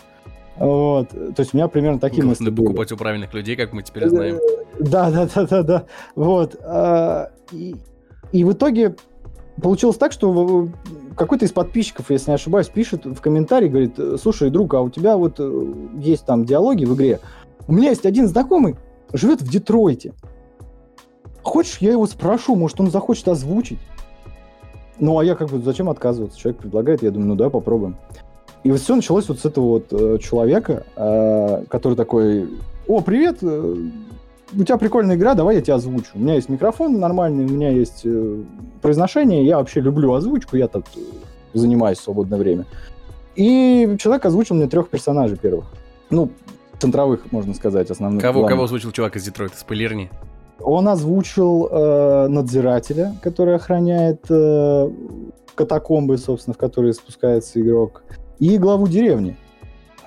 Вот. То есть у меня примерно такие мысли были. покупать у правильных людей, как мы теперь знаем. Да, да, да, да, да. Вот. А, и, и в итоге получилось так, что какой-то из подписчиков, если не ошибаюсь, пишет в комментарии, говорит, слушай, друг, а у тебя вот э, есть там диалоги в игре. У меня есть один знакомый, живет в Детройте. Хочешь, я его спрошу, может, он захочет озвучить? Ну, а я как бы зачем отказываться? Человек предлагает, я думаю, ну да, попробуем. И вот все началось вот с этого вот э, человека, э, который такой, о, привет, э, у тебя прикольная игра, давай я тебя озвучу. У меня есть микрофон нормальный, у меня есть э, произношение, я вообще люблю озвучку, я тут э, занимаюсь в свободное время. И человек озвучил мне трех персонажей первых. Ну, центровых, можно сказать, основных. Кого, кого озвучил чувак из Детройта? Спойлерни. Он озвучил э, надзирателя, который охраняет э, катакомбы, собственно, в которые спускается игрок, и главу деревни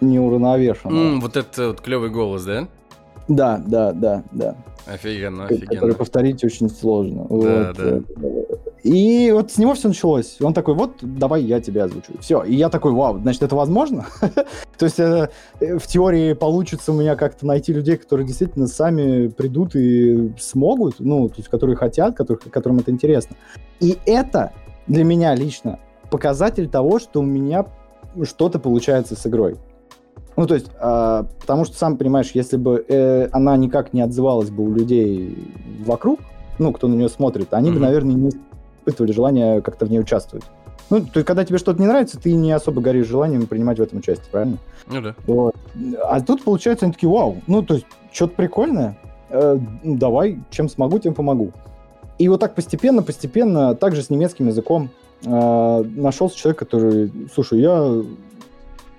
неуравновешенного. Mm, вот это вот клевый голос, да? Да, да, да, да. Офигенно, офигенно. Который повторить очень сложно. Да, вот. да. И вот с него все началось. Он такой, вот, давай я тебя озвучу. Все. И я такой, вау, значит, это возможно? То есть э, в теории получится у меня как-то найти людей, которые действительно сами придут и смогут, ну, то есть которые хотят, которым это интересно. И это для меня лично показатель того, что у меня что-то получается с игрой. Ну, то есть, э, потому что, сам понимаешь, если бы э, она никак не отзывалась бы у людей вокруг, ну, кто на нее смотрит, они mm-hmm. бы, наверное, не испытывали желание как-то в ней участвовать. Ну, то есть, когда тебе что-то не нравится, ты не особо горишь желанием принимать в этом участие, правильно? Ну да. Вот. А тут, получается, они такие, вау, ну, то есть, что-то прикольное, э, ну, давай, чем смогу, тем помогу. И вот так постепенно, постепенно, также с немецким языком э, нашелся человек, который, слушай, я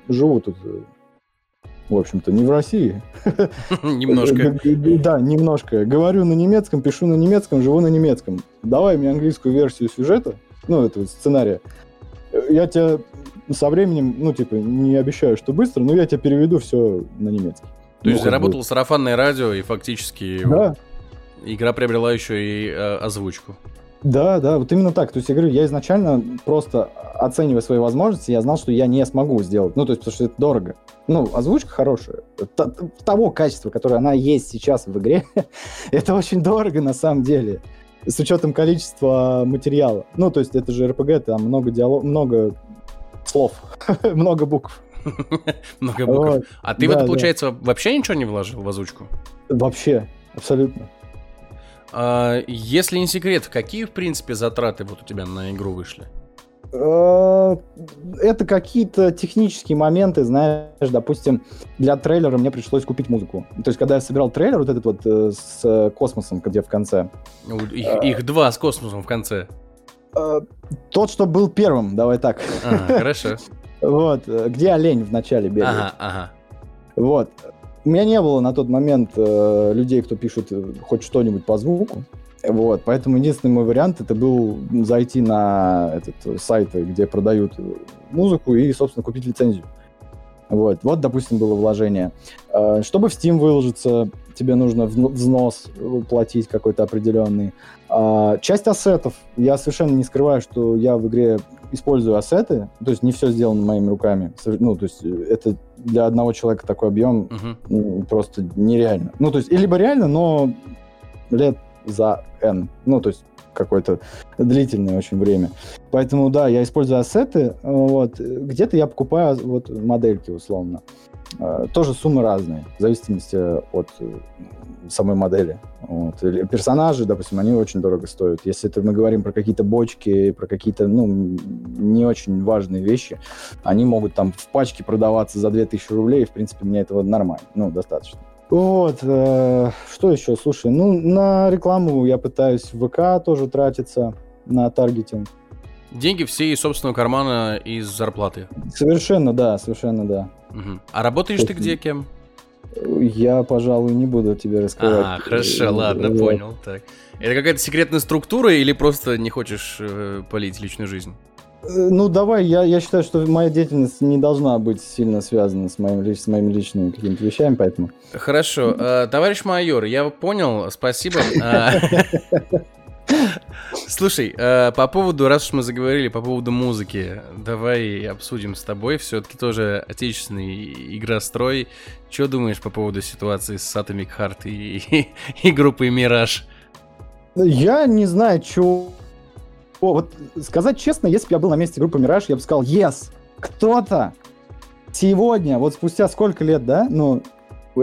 живу тут в общем-то, не в России. Немножко. Да, немножко. Говорю на немецком, пишу на немецком, живу на немецком. Давай мне английскую версию сюжета, ну, этого сценария. Я тебя со временем, ну, типа, не обещаю, что быстро, но я тебя переведу все на немецкий. То есть ну, заработал сарафанное радио, и фактически игра приобрела еще и э, озвучку. Да, да, вот именно так. То есть я говорю, я изначально просто оценивая свои возможности, я знал, что я не смогу сделать. Ну, то есть, потому что это дорого. Ну, озвучка хорошая. Т того качества, которое она есть сейчас в игре, это очень дорого на самом деле. С учетом количества материала. Ну, то есть это же РПГ, там много диалог, много слов, много букв. Много букв. А ты в это, получается, вообще ничего не вложил в озвучку? Вообще, абсолютно. А, если не секрет, какие, в принципе, затраты вот у тебя на игру вышли? А, это какие-то технические моменты, знаешь, допустим, для трейлера мне пришлось купить музыку. То есть, когда я собирал трейлер, вот этот вот э, с космосом, где в конце. Ну, их, а, их два с космосом в конце. Тот, что был первым, давай так. Ага, хорошо. Вот, э, где олень в начале бегает. Ага, ага. Вот, у меня не было на тот момент э, людей, кто пишет э, хоть что-нибудь по звуку. Вот, поэтому единственный мой вариант это был зайти на этот сайт, где продают музыку и, собственно, купить лицензию. Вот, вот, допустим, было вложение. Э, чтобы в Steam выложиться, тебе нужно взнос платить какой-то определенный. А, часть ассетов, я совершенно не скрываю, что я в игре использую ассеты, то есть не все сделано моими руками. Ну, то есть э, это для одного человека такой объем uh-huh. просто нереально. Ну, то есть, либо реально, но лет за N. Ну, то есть какое-то длительное очень время. Поэтому, да, я использую ассеты. Вот. Где-то я покупаю вот модельки, условно. А, тоже суммы разные, в зависимости от э, самой модели. Вот. Персонажи, допустим, они очень дорого стоят. Если это мы говорим про какие-то бочки, про какие-то, ну, не очень важные вещи, они могут там в пачке продаваться за 2000 рублей, и, в принципе, мне этого нормально, ну, достаточно. Вот, э, что еще, слушай, ну, на рекламу я пытаюсь в ВК тоже тратиться, на таргетинг. Деньги все из собственного кармана, из зарплаты? Совершенно, да, совершенно, да. Угу. А работаешь ты где, кем? Я, пожалуй, не буду тебе рассказать. А, хорошо, ладно, понял. Так. Это какая-то секретная структура или просто не хочешь э, полить личную жизнь? Э, ну, давай, я, я считаю, что моя деятельность не должна быть сильно связана с, моим, с моими личными какими-то вещами, поэтому... Хорошо. Э, товарищ майор, я понял, спасибо. Слушай, э, по поводу, раз уж мы заговорили по поводу музыки, давай обсудим с тобой. Все-таки тоже отечественный игрострой. Что думаешь по поводу ситуации с Atomic Heart и, и, и группой Мираж? Я не знаю, что... Вот сказать честно, если бы я был на месте группы Мираж, я бы сказал, yes, кто-то сегодня, вот спустя сколько лет, да, ну,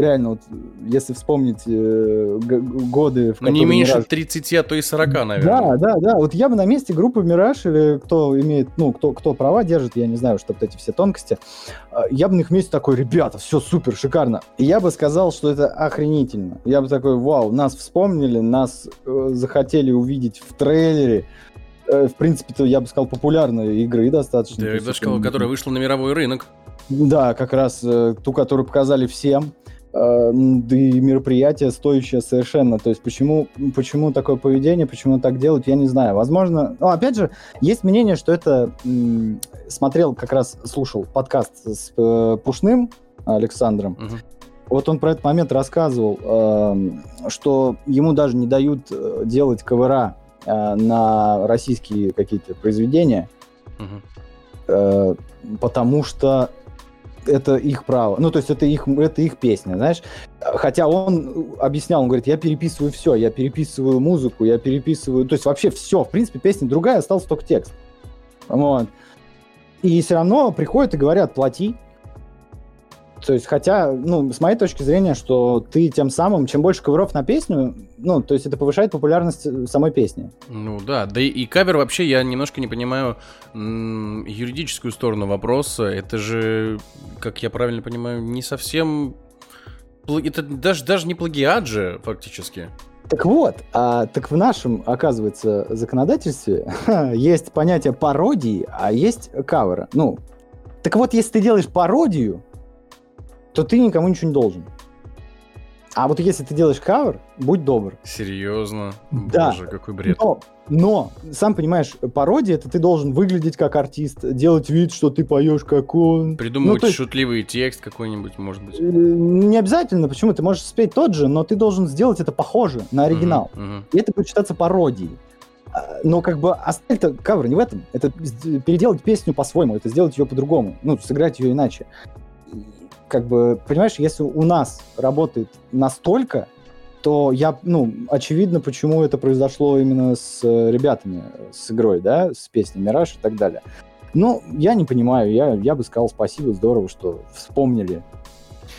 реально, вот, если вспомнить э, годы... В ну, не меньше Мираж... 30, а то и 40, наверное. Да, да, да. Вот я бы на месте группы Мираж, или кто имеет, ну, кто, кто права держит, я не знаю, что вот эти все тонкости, э, я бы на их месте такой, ребята, все супер, шикарно. И я бы сказал, что это охренительно. Я бы такой, вау, нас вспомнили, нас э, захотели увидеть в трейлере, э, в принципе-то, я бы сказал, популярные игры достаточно. Да, даже, которая вышла на мировой рынок. Да, как раз э, ту, которую показали всем. Э, да и мероприятие стоящее совершенно. То есть почему, почему такое поведение, почему так делают, я не знаю. Возможно, ну, опять же, есть мнение, что это смотрел, как раз слушал подкаст с э, Пушным Александром. Угу. Вот он про этот момент рассказывал, э, что ему даже не дают э, делать кавера э, на российские какие-то произведения, угу. э, потому что это их право. Ну, то есть это их, это их песня, знаешь. Хотя он объяснял, он говорит, я переписываю все, я переписываю музыку, я переписываю... То есть вообще все, в принципе, песня другая, остался только текст. Вот. И все равно приходят и говорят, плати. То есть, хотя, ну, с моей точки зрения, что ты тем самым, чем больше коверов на песню, ну, то есть это повышает популярность э, самой песни. Ну да, да и, и кавер вообще, я немножко не понимаю м- юридическую сторону вопроса. Это же, как я правильно понимаю, не совсем... Это даже, даже не плагиат же, фактически. Так вот, а, так в нашем, оказывается, законодательстве есть понятие пародии, а есть кавера. Ну, так вот, если ты делаешь пародию, то ты никому ничего не должен. А вот если ты делаешь кавер, будь добр. Серьезно? Да. Боже, какой бред. Но, но, сам понимаешь, пародия это ты должен выглядеть как артист, делать вид, что ты поешь как он. Придумывать ну, есть, шутливый текст какой-нибудь, может быть. Э, не обязательно, почему? Ты можешь спеть тот же, но ты должен сделать это похоже на оригинал. Uh-huh, uh-huh. И это будет считаться пародией. А, но как бы оставить кавер не в этом. Это переделать песню по-своему, это сделать ее по-другому. Ну, сыграть ее иначе как бы, понимаешь, если у нас работает настолько, то я, ну, очевидно, почему это произошло именно с э, ребятами, с игрой, да, с песней «Мираж» и так далее. Ну, я не понимаю, я, я бы сказал спасибо, здорово, что вспомнили.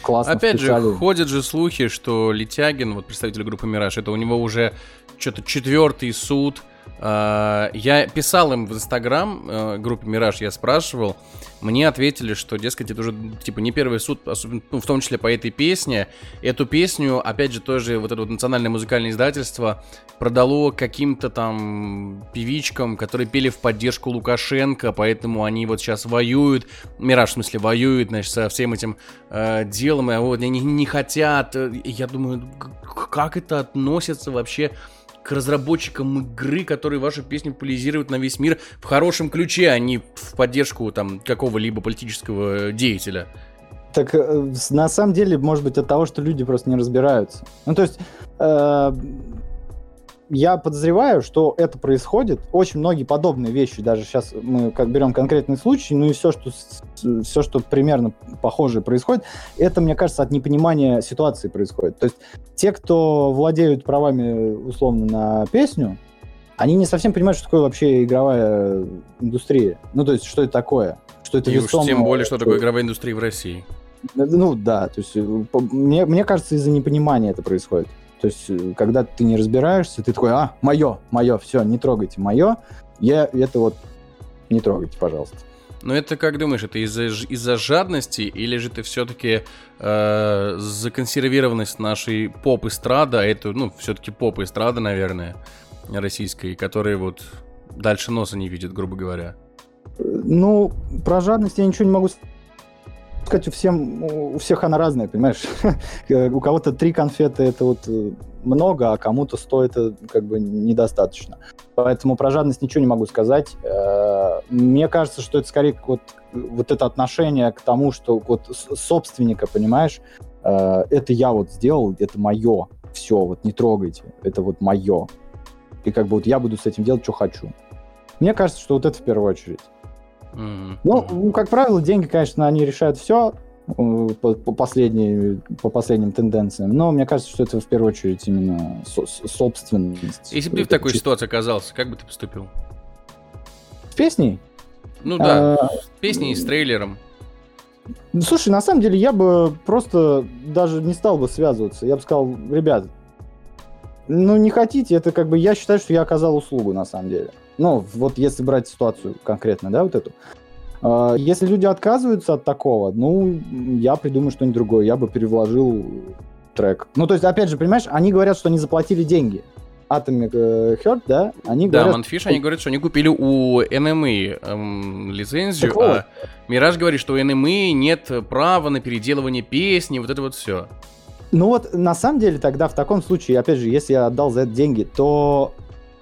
Классно Опять вписали. же, ходят же слухи, что Летягин, вот представитель группы «Мираж», это у него уже что-то четвертый суд, я писал им в Инстаграм, э, группе Мираж, я спрашивал, мне ответили, что, дескать, это уже, типа, не первый суд, особенно, ну, в том числе по этой песне. Эту песню, опять же, тоже вот это вот национальное музыкальное издательство продало каким-то там певичкам, которые пели в поддержку Лукашенко, поэтому они вот сейчас воюют, Мираж, в смысле, воюют, значит, со всем этим э, делом, и вот они не хотят. Я думаю, как это относится вообще к разработчикам игры, которые вашу песню популяризируют на весь мир в хорошем ключе, а не в поддержку там какого-либо политического деятеля. Так э, на самом деле, может быть, от того, что люди просто не разбираются. Ну, то есть, э, я подозреваю, что это происходит. Очень многие подобные вещи, даже сейчас мы как берем конкретный случай, ну и все, что, все, что примерно похожее происходит, это, мне кажется, от непонимания ситуации происходит. То есть те, кто владеют правами, условно, на песню, они не совсем понимают, что такое вообще игровая индустрия. Ну, то есть, что это такое? Что это и уж тем более, что такое игровая индустрия в России. Ну, да, то есть, э, мне, мне кажется, из-за непонимания это происходит. То есть, э, когда ты не разбираешься, ты такой, а, мое, мое, все, не трогайте мое, я это вот не трогайте, пожалуйста. Но это как думаешь, это из-за из жадности или же ты все-таки э, законсервированность нашей поп-эстрада, а это, ну, все-таки поп-эстрада, наверное, российской, которая вот дальше носа не видит, грубо говоря? Ну, про жадность я ничего не могу у, всем, у всех она разная, понимаешь? у кого-то три конфеты это вот э, много, а кому-то сто это как бы недостаточно. Поэтому про жадность ничего не могу сказать. Э, мне кажется, что это скорее вот, вот это отношение к тому, что вот собственника, понимаешь, э, это я вот сделал, это мое, все, вот не трогайте, это вот мое. И как бы вот я буду с этим делать, что хочу. Мне кажется, что вот это в первую очередь. Mm-hmm. Ну, как правило, деньги, конечно, они решают все э, по, по, последней, по последним тенденциям, но мне кажется, что это в первую очередь именно со- собственность. Если бы ты в такой чисто... ситуации оказался, как бы ты поступил? С песней? Ну да, а... с песней, с трейлером. Слушай, на самом деле я бы просто даже не стал бы связываться. Я бы сказал, ребят, ну не хотите, это как бы я считаю, что я оказал услугу на самом деле. Ну, вот если брать ситуацию конкретно, да, вот эту. А, если люди отказываются от такого, ну, я придумаю что-нибудь другое, я бы перевложил трек. Ну, то есть, опять же, понимаешь, они говорят, что они заплатили деньги. Atomic э, Heart, да, они да, говорят... Да, Manfish, они говорят, что они купили у NME эм, лицензию, вот. а Мираж говорит, что у NME нет права на переделывание песни, вот это вот все. Ну вот, на самом деле, тогда в таком случае, опять же, если я отдал за это деньги, то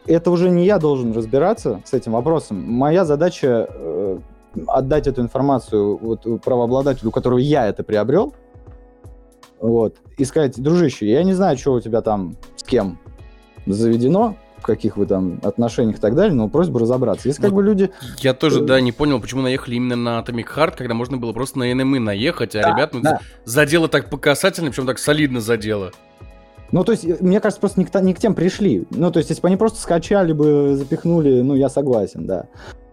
это уже не я должен разбираться с этим вопросом. Моя задача э, отдать эту информацию вот правообладателю, у которого я это приобрел, вот, и сказать, дружище, я не знаю, что у тебя там с кем заведено, в каких вы там отношениях и так далее, но просьба разобраться. Если вот как бы люди... Я тоже, да, не понял, почему наехали именно на Atomic Heart, когда можно было просто на NME наехать, а да, ребят ну, да. задело так по касательно, причем так солидно задело. Ну, то есть, мне кажется, просто не к, не к тем пришли. Ну, то есть, если бы они просто скачали бы, запихнули, ну, я согласен, да.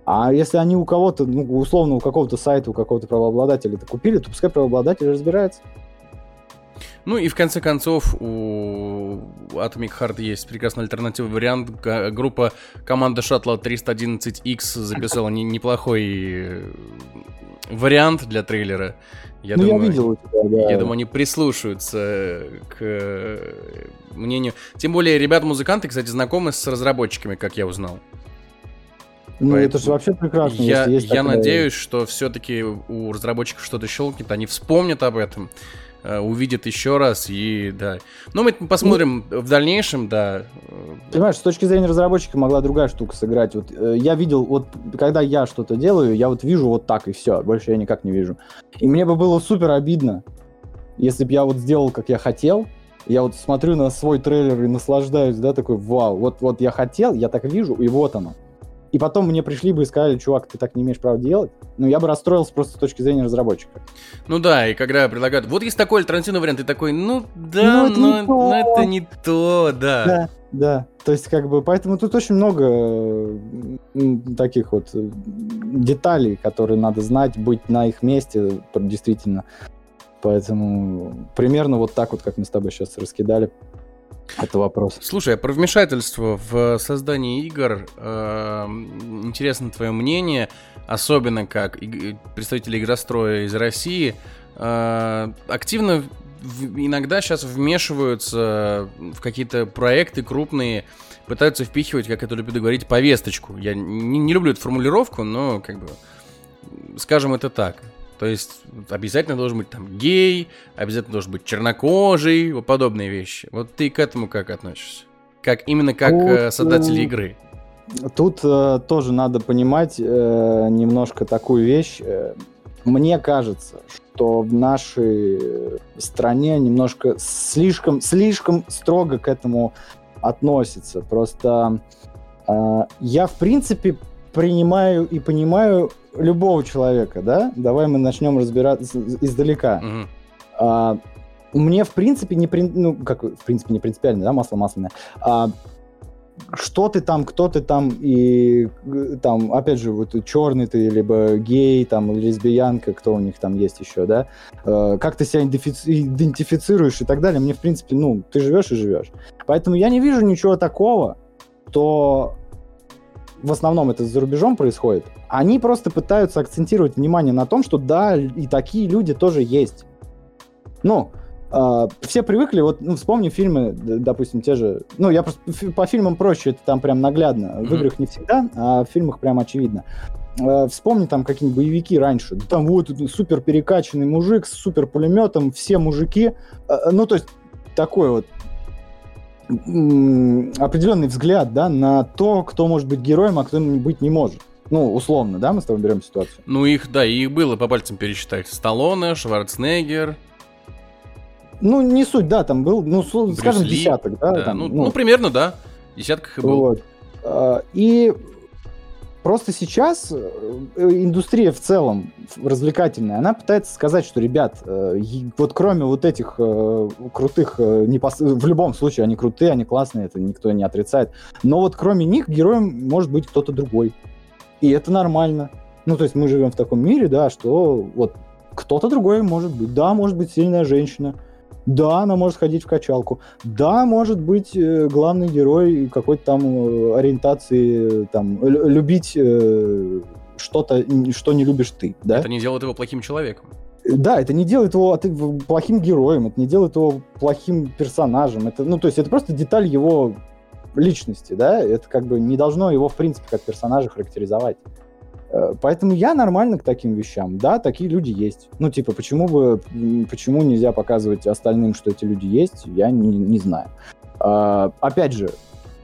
А если они у кого-то, ну, условно, у какого-то сайта, у какого-то правообладателя это купили, то пускай правообладатель разбирается. Ну и в конце концов у Atomic Heart есть прекрасный альтернативный вариант. Группа команда шаттла 311X записала неплохой э, вариант для трейлера. Я ну, думаю, я видел у тебя, да. Я думаю, они прислушаются к э, мнению. Тем более, ребята-музыканты, кстати, знакомы с разработчиками, как я узнал. Ну, Поэтому это же вообще прекрасно. Я, я такая... надеюсь, что все-таки у разработчиков что-то щелкнет, они вспомнят об этом. Э, увидит еще раз и да. Ну, мы посмотрим ну, в дальнейшем, да. Понимаешь, с точки зрения разработчика могла другая штука сыграть. Вот э, я видел, вот когда я что-то делаю, я вот вижу вот так и все, больше я никак не вижу. И мне бы было супер обидно, если бы я вот сделал, как я хотел, я вот смотрю на свой трейлер и наслаждаюсь, да, такой, вау, вот, вот я хотел, я так вижу, и вот оно и потом мне пришли бы и сказали, чувак, ты так не имеешь права делать, ну, я бы расстроился просто с точки зрения разработчика. Ну да, и когда предлагают, вот есть такой альтернативный вариант, ты такой, ну да, ну, но, но это не то, да. Да, да, то есть как бы, поэтому тут очень много таких вот э, деталей, которые надо знать, быть на их месте, действительно. Поэтому примерно вот так вот, как мы с тобой сейчас раскидали, это вопрос. Слушай, а про вмешательство в создании игр э, интересно твое мнение, особенно как представители игростроя из России э, активно в, иногда сейчас вмешиваются в какие-то проекты крупные, пытаются впихивать, как это любят говорить, повесточку. Я не, не люблю эту формулировку, но как бы скажем это так. То есть обязательно должен быть там гей, обязательно должен быть чернокожий, вот подобные вещи. Вот ты к этому как относишься? Как именно как тут, э, создатель игры? Тут э, тоже надо понимать э, немножко такую вещь. Э, мне кажется, что в нашей стране немножко слишком, слишком строго к этому относится. Просто э, я, в принципе, принимаю и понимаю любого человека, да? Давай мы начнем разбираться издалека. Mm-hmm. А, мне, в принципе, не, при... ну, как, в принципе, не принципиально, да, масло масляное. А, что ты там, кто ты там, и там, опять же, вот черный ты, либо гей, там, лесбиянка, кто у них там есть еще, да, э, как ты себя идентифицируешь и так далее, мне, в принципе, ну, ты живешь и живешь. Поэтому я не вижу ничего такого, то в основном это за рубежом происходит, они просто пытаются акцентировать внимание на том, что да, и такие люди тоже есть. Ну, Uh, все привыкли, вот ну, вспомни фильмы, допустим, те же. Ну, я просто по фильмам проще, это там прям наглядно. Mm-hmm. В играх не всегда, а в фильмах прям очевидно. Uh, вспомни там какие-нибудь боевики раньше. Там вот супер перекачанный мужик с супер пулеметом, все мужики. Uh, ну, то есть такой вот определенный взгляд, да, на то, кто может быть героем, а кто быть не может. Ну, условно, да, мы с тобой берем ситуацию. Ну, их, да, их было по пальцам пересчитать. Сталлоне, Шварценеггер, ну, не суть, да, там был, ну, Брюс скажем, Ли, десяток, да. да там, ну, ну, ну, примерно, да. Десятках и был. Вот. А, и просто сейчас э, индустрия в целом развлекательная, она пытается сказать, что, ребят, э, вот кроме вот этих э, крутых, в любом случае они крутые, они классные, это никто не отрицает, но вот кроме них героем может быть кто-то другой. И это нормально. Ну, то есть мы живем в таком мире, да, что вот кто-то другой может быть. Да, может быть сильная женщина, да, она может ходить в качалку. Да, может быть э, главный герой какой-то там э, ориентации, там, любить э, что-то, что не любишь ты. Да? Это не делает его плохим человеком. Да, это не делает его плохим героем, это не делает его плохим персонажем. Это, ну, то есть это просто деталь его личности, да, это как бы не должно его, в принципе, как персонажа характеризовать. Э, поэтому я нормально к таким вещам. Да, такие люди есть. Ну, типа, почему бы, почему нельзя показывать остальным, что эти люди есть, я не, не знаю. А, опять же,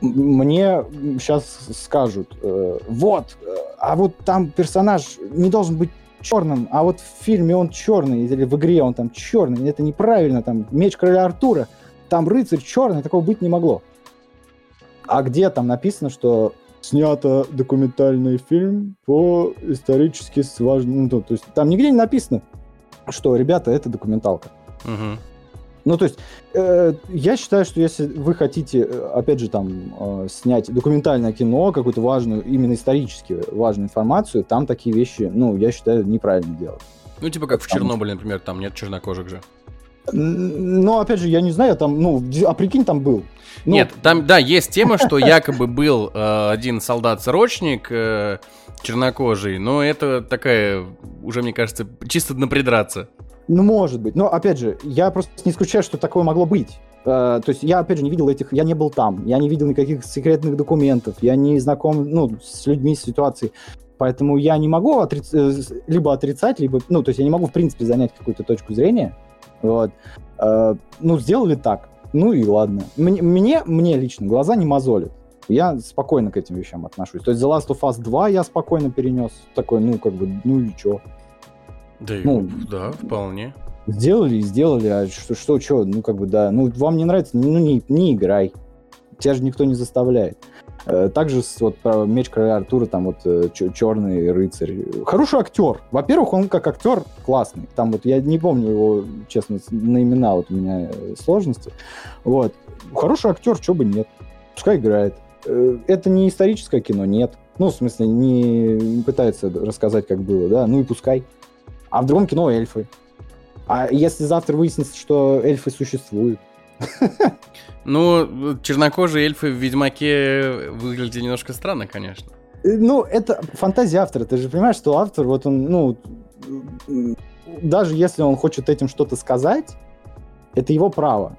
мне сейчас скажут, э, вот, а вот там персонаж не должен быть черным, а вот в фильме он черный, или в игре он там черный, это неправильно, там меч короля Артура, там рыцарь черный, такого быть не могло. А где там написано, что снято документальный фильм по исторически важному... Ну, то есть там нигде не написано, что, ребята, это документалка. Угу. Ну, то есть, э, я считаю, что если вы хотите, э, опять же, там, э, снять документальное кино, какую-то важную, именно исторически важную информацию, там такие вещи, ну, я считаю, неправильно делать. Ну, типа как в там... Чернобыле, например, там нет чернокожих же. Но, опять же, я не знаю, там, ну, а прикинь, там был. Ну, Нет, там, да, есть тема, что якобы был э, один солдат-срочник э, чернокожий, но это такая, уже, мне кажется, чисто напридраться. Ну, может быть. Но, опять же, я просто не исключаю, что такое могло быть. Uh, то есть я, опять же, не видел этих, я не был там, я не видел никаких секретных документов, я не знаком, ну, с людьми, с ситуацией. Поэтому я не могу отриц... Э, либо отрицать, либо, ну, то есть я не могу, в принципе, занять какую-то точку зрения. Вот. Uh, ну, сделали так. Ну и ладно. Мне, мне, мне лично глаза не мозолят. Я спокойно к этим вещам отношусь. То есть The Last of Us 2 я спокойно перенес. Такой, ну, как бы, ну и чё. Да, ну, да, вполне. Сделали и сделали, а что, что, что, ну, как бы, да. Ну, вам не нравится, ну, не, не играй. Тебя же никто не заставляет. Э, также вот про меч короля Артура, там вот э, черный рыцарь. Хороший актер. Во-первых, он как актер классный. Там вот я не помню его, честно, на имена вот у меня э, сложности. Вот. Хороший актер, чего бы нет. Пускай играет. Это не историческое кино, нет. Ну, в смысле, не пытается рассказать, как было, да, ну и пускай. А в другом кино эльфы. А если завтра выяснится, что эльфы существуют, ну, чернокожие эльфы в Ведьмаке выглядят немножко странно, конечно. Э, ну, это фантазия автора. Ты же понимаешь, что автор, вот он, ну, даже если он хочет этим что-то сказать, это его право.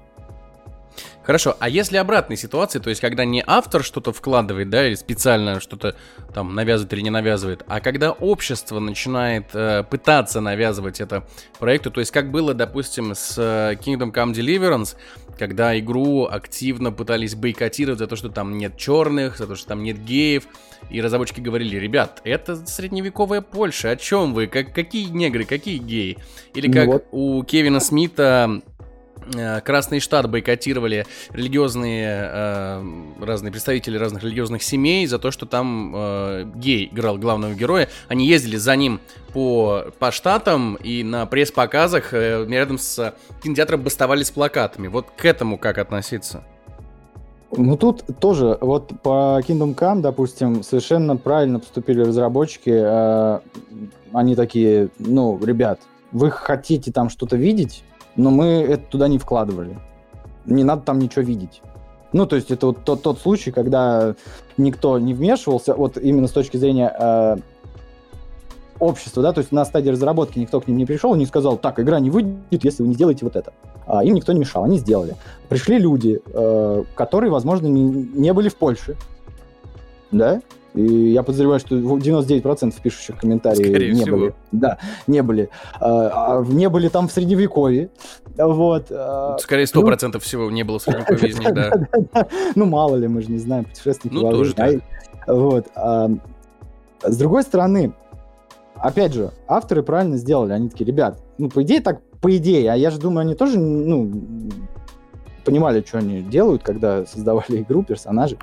Хорошо, а если обратная ситуация, то есть когда не автор что-то вкладывает, да, или специально что-то там навязывает или не навязывает, а когда общество начинает э, пытаться навязывать это проекту, то есть как было, допустим, с э, Kingdom Come Deliverance, когда игру активно пытались бойкотировать за то, что там нет черных, за то, что там нет геев, и разработчики говорили, ребят, это средневековая Польша, о чем вы, как, какие негры, какие геи? Или ну как ну вот. у Кевина Смита Красный штат бойкотировали религиозные э, разные представители разных религиозных семей за то, что там э, гей играл главного героя. Они ездили за ним по, по штатам и на пресс-показах э, рядом с кинотеатром бастовали с плакатами. Вот к этому как относиться? Ну тут тоже, вот по Kingdom Come, допустим, совершенно правильно поступили разработчики. Э, они такие, ну, ребят, вы хотите там что-то видеть, но мы это туда не вкладывали. Не надо там ничего видеть. Ну, то есть это вот тот, тот случай, когда никто не вмешивался, вот именно с точки зрения э, общества, да, то есть на стадии разработки никто к ним не пришел и не сказал, так, игра не выйдет, если вы не сделаете вот это. А, им никто не мешал, они сделали. Пришли люди, э, которые, возможно, не, не были в Польше, да, и я подозреваю, что 99% пишущих комментарии Скорее не всего. были. Да, не были. А, а, не были там в Средневековье. Вот. А, Скорее 100% ну, всего не было в Средневековье из них, да. Ну, мало ли, мы же не знаем, путешественники Ну, тоже так. Вот. С другой стороны, опять же, авторы правильно сделали. Они такие, ребят, ну, по идее так, по идее, а я же думаю, они тоже, ну, понимали, что они делают, когда создавали игру, персонажи.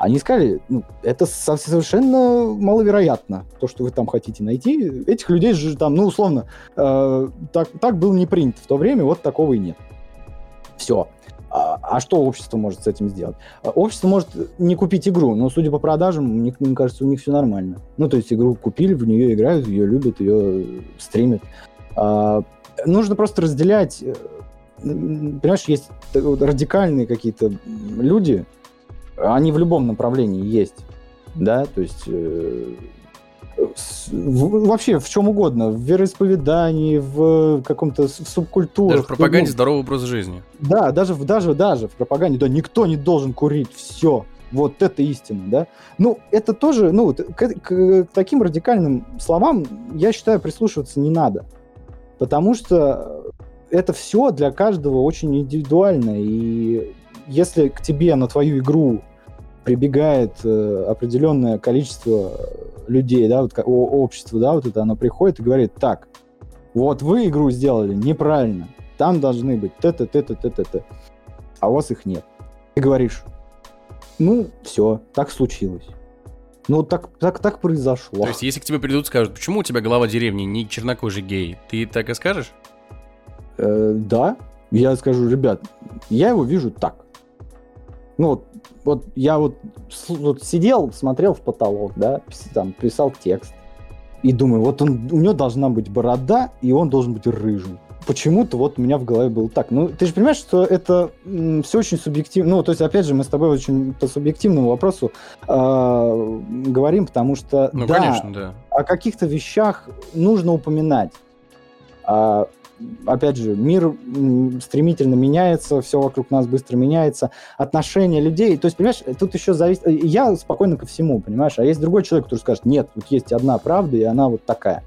Они сказали, ну, это совершенно маловероятно, то, что вы там хотите найти. Этих людей же там, ну, условно, э, так, так было не принято в то время, вот такого и нет. Все. А, а что общество может с этим сделать? Общество может не купить игру, но, судя по продажам, мне, мне кажется, у них все нормально. Ну, то есть игру купили, в нее играют, ее любят, ее стримят. А, нужно просто разделять э, понимаешь, есть радикальные какие-то люди, они в любом направлении есть, да, то есть э, в, вообще в чем угодно, в вероисповедании, в каком-то субкультуре. Даже в пропаганде ну, здорового образа жизни. Да, даже, даже, даже в пропаганде, да, никто не должен курить, все, вот это истина, да. Ну, это тоже, ну, к, к, к таким радикальным словам, я считаю, прислушиваться не надо. Потому что это все для каждого очень индивидуально. И если к тебе на твою игру прибегает э, определенное количество людей, да, вот общество, да, вот это оно приходит и говорит, так, вот вы игру сделали неправильно, там должны быть т-т, т-т, т-т, т а у вас их нет. Ты говоришь, ну, все, так случилось. Ну, так, так, так произошло. То есть, если к тебе придут и скажут, почему у тебя глава деревни не чернокожий гей, ты так и скажешь? Э, да, я скажу, ребят, я его вижу так. Ну, вот, вот я вот, вот сидел, смотрел в потолок, да, там писал текст. И думаю, вот он, у него должна быть борода, и он должен быть рыжий. Почему-то вот у меня в голове было так. Ну, ты же понимаешь, что это все очень субъективно. Ну, то есть, опять же, мы с тобой очень по субъективному вопросу э, говорим, потому что ну, да, конечно, да. о каких-то вещах нужно упоминать. А опять же, мир стремительно меняется, все вокруг нас быстро меняется, отношения людей, то есть, понимаешь, тут еще зависит, я спокойно ко всему, понимаешь, а есть другой человек, который скажет, нет, тут есть одна правда, и она вот такая.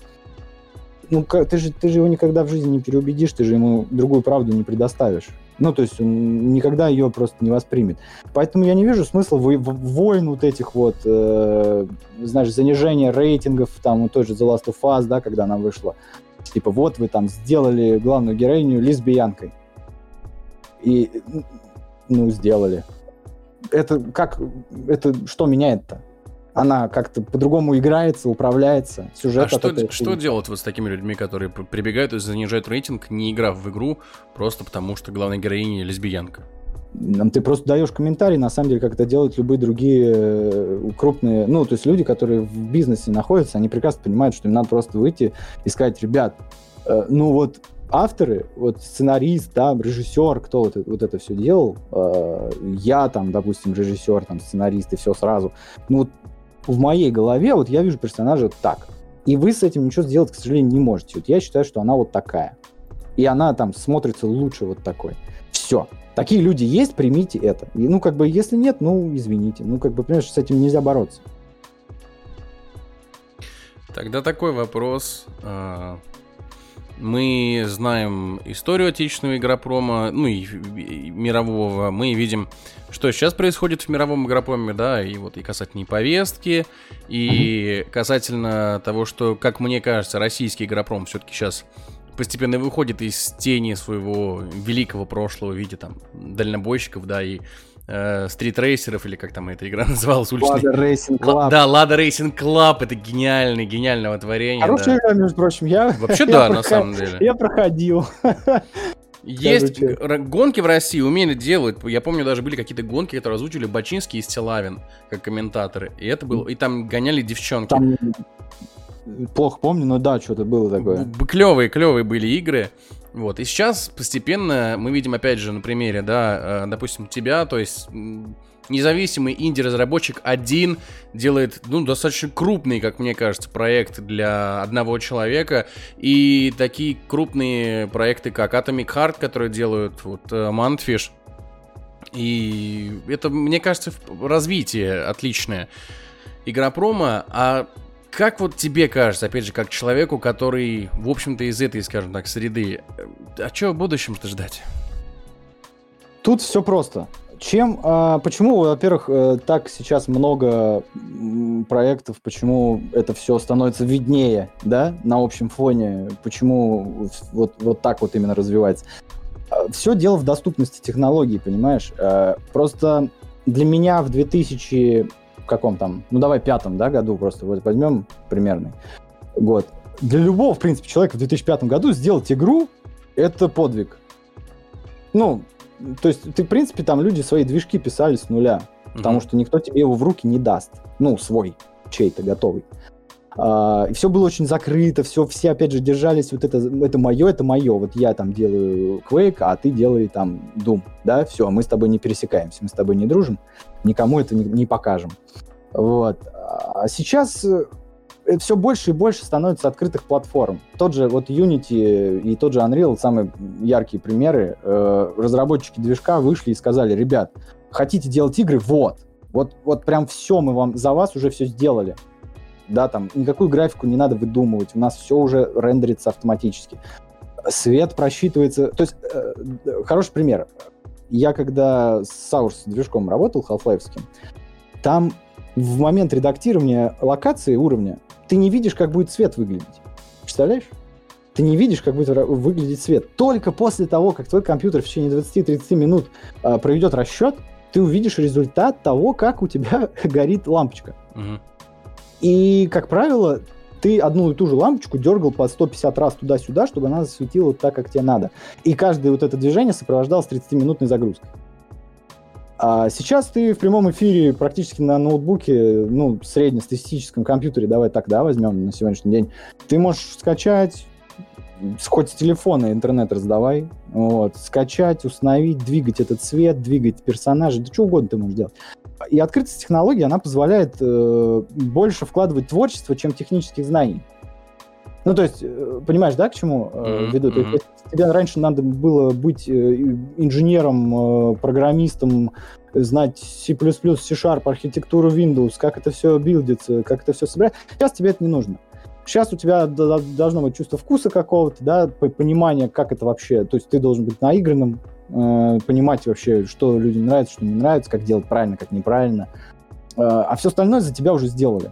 Ну, ты же, ты же его никогда в жизни не переубедишь, ты же ему другую правду не предоставишь. Ну, то есть он никогда ее просто не воспримет. Поэтому я не вижу смысла в, в войн вот этих вот, э, знаешь, занижения рейтингов, там, той же The Last of Us, да, когда она вышла типа, вот вы там сделали главную героиню лесбиянкой. И, ну, сделали. Это как, это что меняет-то? Она как-то по-другому играется, управляется, сюжет. А что, что делать вот с такими людьми, которые прибегают и занижают рейтинг, не играв в игру, просто потому что главная героиня лесбиянка? Ты просто даешь комментарий, на самом деле, как это делают любые другие э, крупные, ну, то есть люди, которые в бизнесе находятся, они прекрасно понимают, что им надо просто выйти и сказать, ребят, э, ну вот авторы, вот сценарист, да, режиссер, кто вот, вот это все делал, э, я там, допустим, режиссер, там, сценарист и все сразу, ну вот в моей голове вот я вижу персонажа так, и вы с этим ничего сделать, к сожалению, не можете. Вот я считаю, что она вот такая. И она там смотрится лучше вот такой. Все. Такие люди есть, примите это. И, ну, как бы, если нет, ну, извините. Ну, как бы, понимаешь, с этим нельзя бороться. Тогда такой вопрос. А, мы знаем историю отечественного игропрома, ну и, мирового. Мы видим, что сейчас происходит в мировом игропроме, да, и вот и касательно повестки, и касательно того, что, как мне кажется, российский игропром все-таки сейчас постепенно выходит из тени своего великого прошлого в виде там дальнобойщиков, да, и э, стритрейсеров, или как там эта игра называлась, уличный... Lada Racing Club. Л- да, Lada Racing Club, это гениальный, гениального творения. Хорошая да. игра, между прочим, я... Вообще да, на самом деле. Я проходил. Есть гонки в России, умели делать. Я помню, даже были какие-то гонки, которые озвучили Бачинский и Стилавин, как комментаторы. И это было... И там гоняли девчонки. Там плохо помню, но да, что-то было такое. Клевые, клевые были игры. Вот, и сейчас постепенно мы видим, опять же, на примере, да, э, допустим, тебя, то есть независимый инди-разработчик один делает, ну, достаточно крупный, как мне кажется, проект для одного человека, и такие крупные проекты, как Atomic Heart, которые делают вот э, Mantfish, и это, мне кажется, развитие отличное игропрома, а как вот тебе кажется, опять же, как человеку, который, в общем-то, из этой, скажем так, среды, а что в будущем-то ждать? Тут все просто. Чем, а, почему, во-первых, э, так сейчас много проектов, почему это все становится виднее, да, на общем фоне, почему вот, вот так вот именно развивается? А, все дело в доступности технологий, понимаешь? А, просто для меня в 2000 в каком там, ну давай пятом, да, году просто вот возьмем примерный год. Для любого, в принципе, человека в 2005 году сделать игру — это подвиг. Ну, то есть ты, в принципе, там люди свои движки писали с нуля, mm-hmm. потому что никто тебе его в руки не даст. Ну, свой, чей-то готовый. Uh, и все было очень закрыто, все, все опять же держались, вот это, это мое, это мое, вот я там делаю Quake, а ты делай там Doom, да, все, мы с тобой не пересекаемся, мы с тобой не дружим, никому это не, не покажем. Вот. А сейчас э, все больше и больше становится открытых платформ. Тот же вот Unity и тот же Unreal, самые яркие примеры, э, разработчики движка вышли и сказали, ребят, хотите делать игры, вот, вот, вот прям все мы вам за вас уже все сделали да, там никакую графику не надо выдумывать, у нас все уже рендерится автоматически. Свет просчитывается, то есть э, хороший пример. Я когда с Source движком работал, Half-Life, там в момент редактирования локации уровня ты не видишь, как будет свет выглядеть. Представляешь? Ты не видишь, как будет выглядеть свет. Только после того, как твой компьютер в течение 20-30 минут э, проведет расчет, ты увидишь результат того, как у тебя горит лампочка. Угу. И, как правило, ты одну и ту же лампочку дергал по 150 раз туда-сюда, чтобы она засветила так, как тебе надо. И каждое вот это движение сопровождалось 30-минутной загрузкой. А сейчас ты в прямом эфире практически на ноутбуке, ну, среднестатистическом компьютере, давай так, да, возьмем на сегодняшний день, ты можешь скачать хоть с телефона интернет раздавай, вот, скачать, установить, двигать этот цвет, двигать персонажей, да что угодно ты можешь делать. И открытость технологии, она позволяет э, больше вкладывать творчество, чем технических знаний. Ну, то есть, э, понимаешь, да, к чему э, mm-hmm. веду? То есть, тебе раньше надо было быть э, инженером, э, программистом, знать C++, C-Sharp, архитектуру Windows, как это все билдится, как это все собирать. Сейчас тебе это не нужно. Сейчас у тебя должно быть чувство вкуса какого-то, да, понимание, как это вообще, то есть ты должен быть наигранным, э, понимать вообще, что людям нравится, что не нравится, как делать правильно, как неправильно. Э, а все остальное за тебя уже сделали.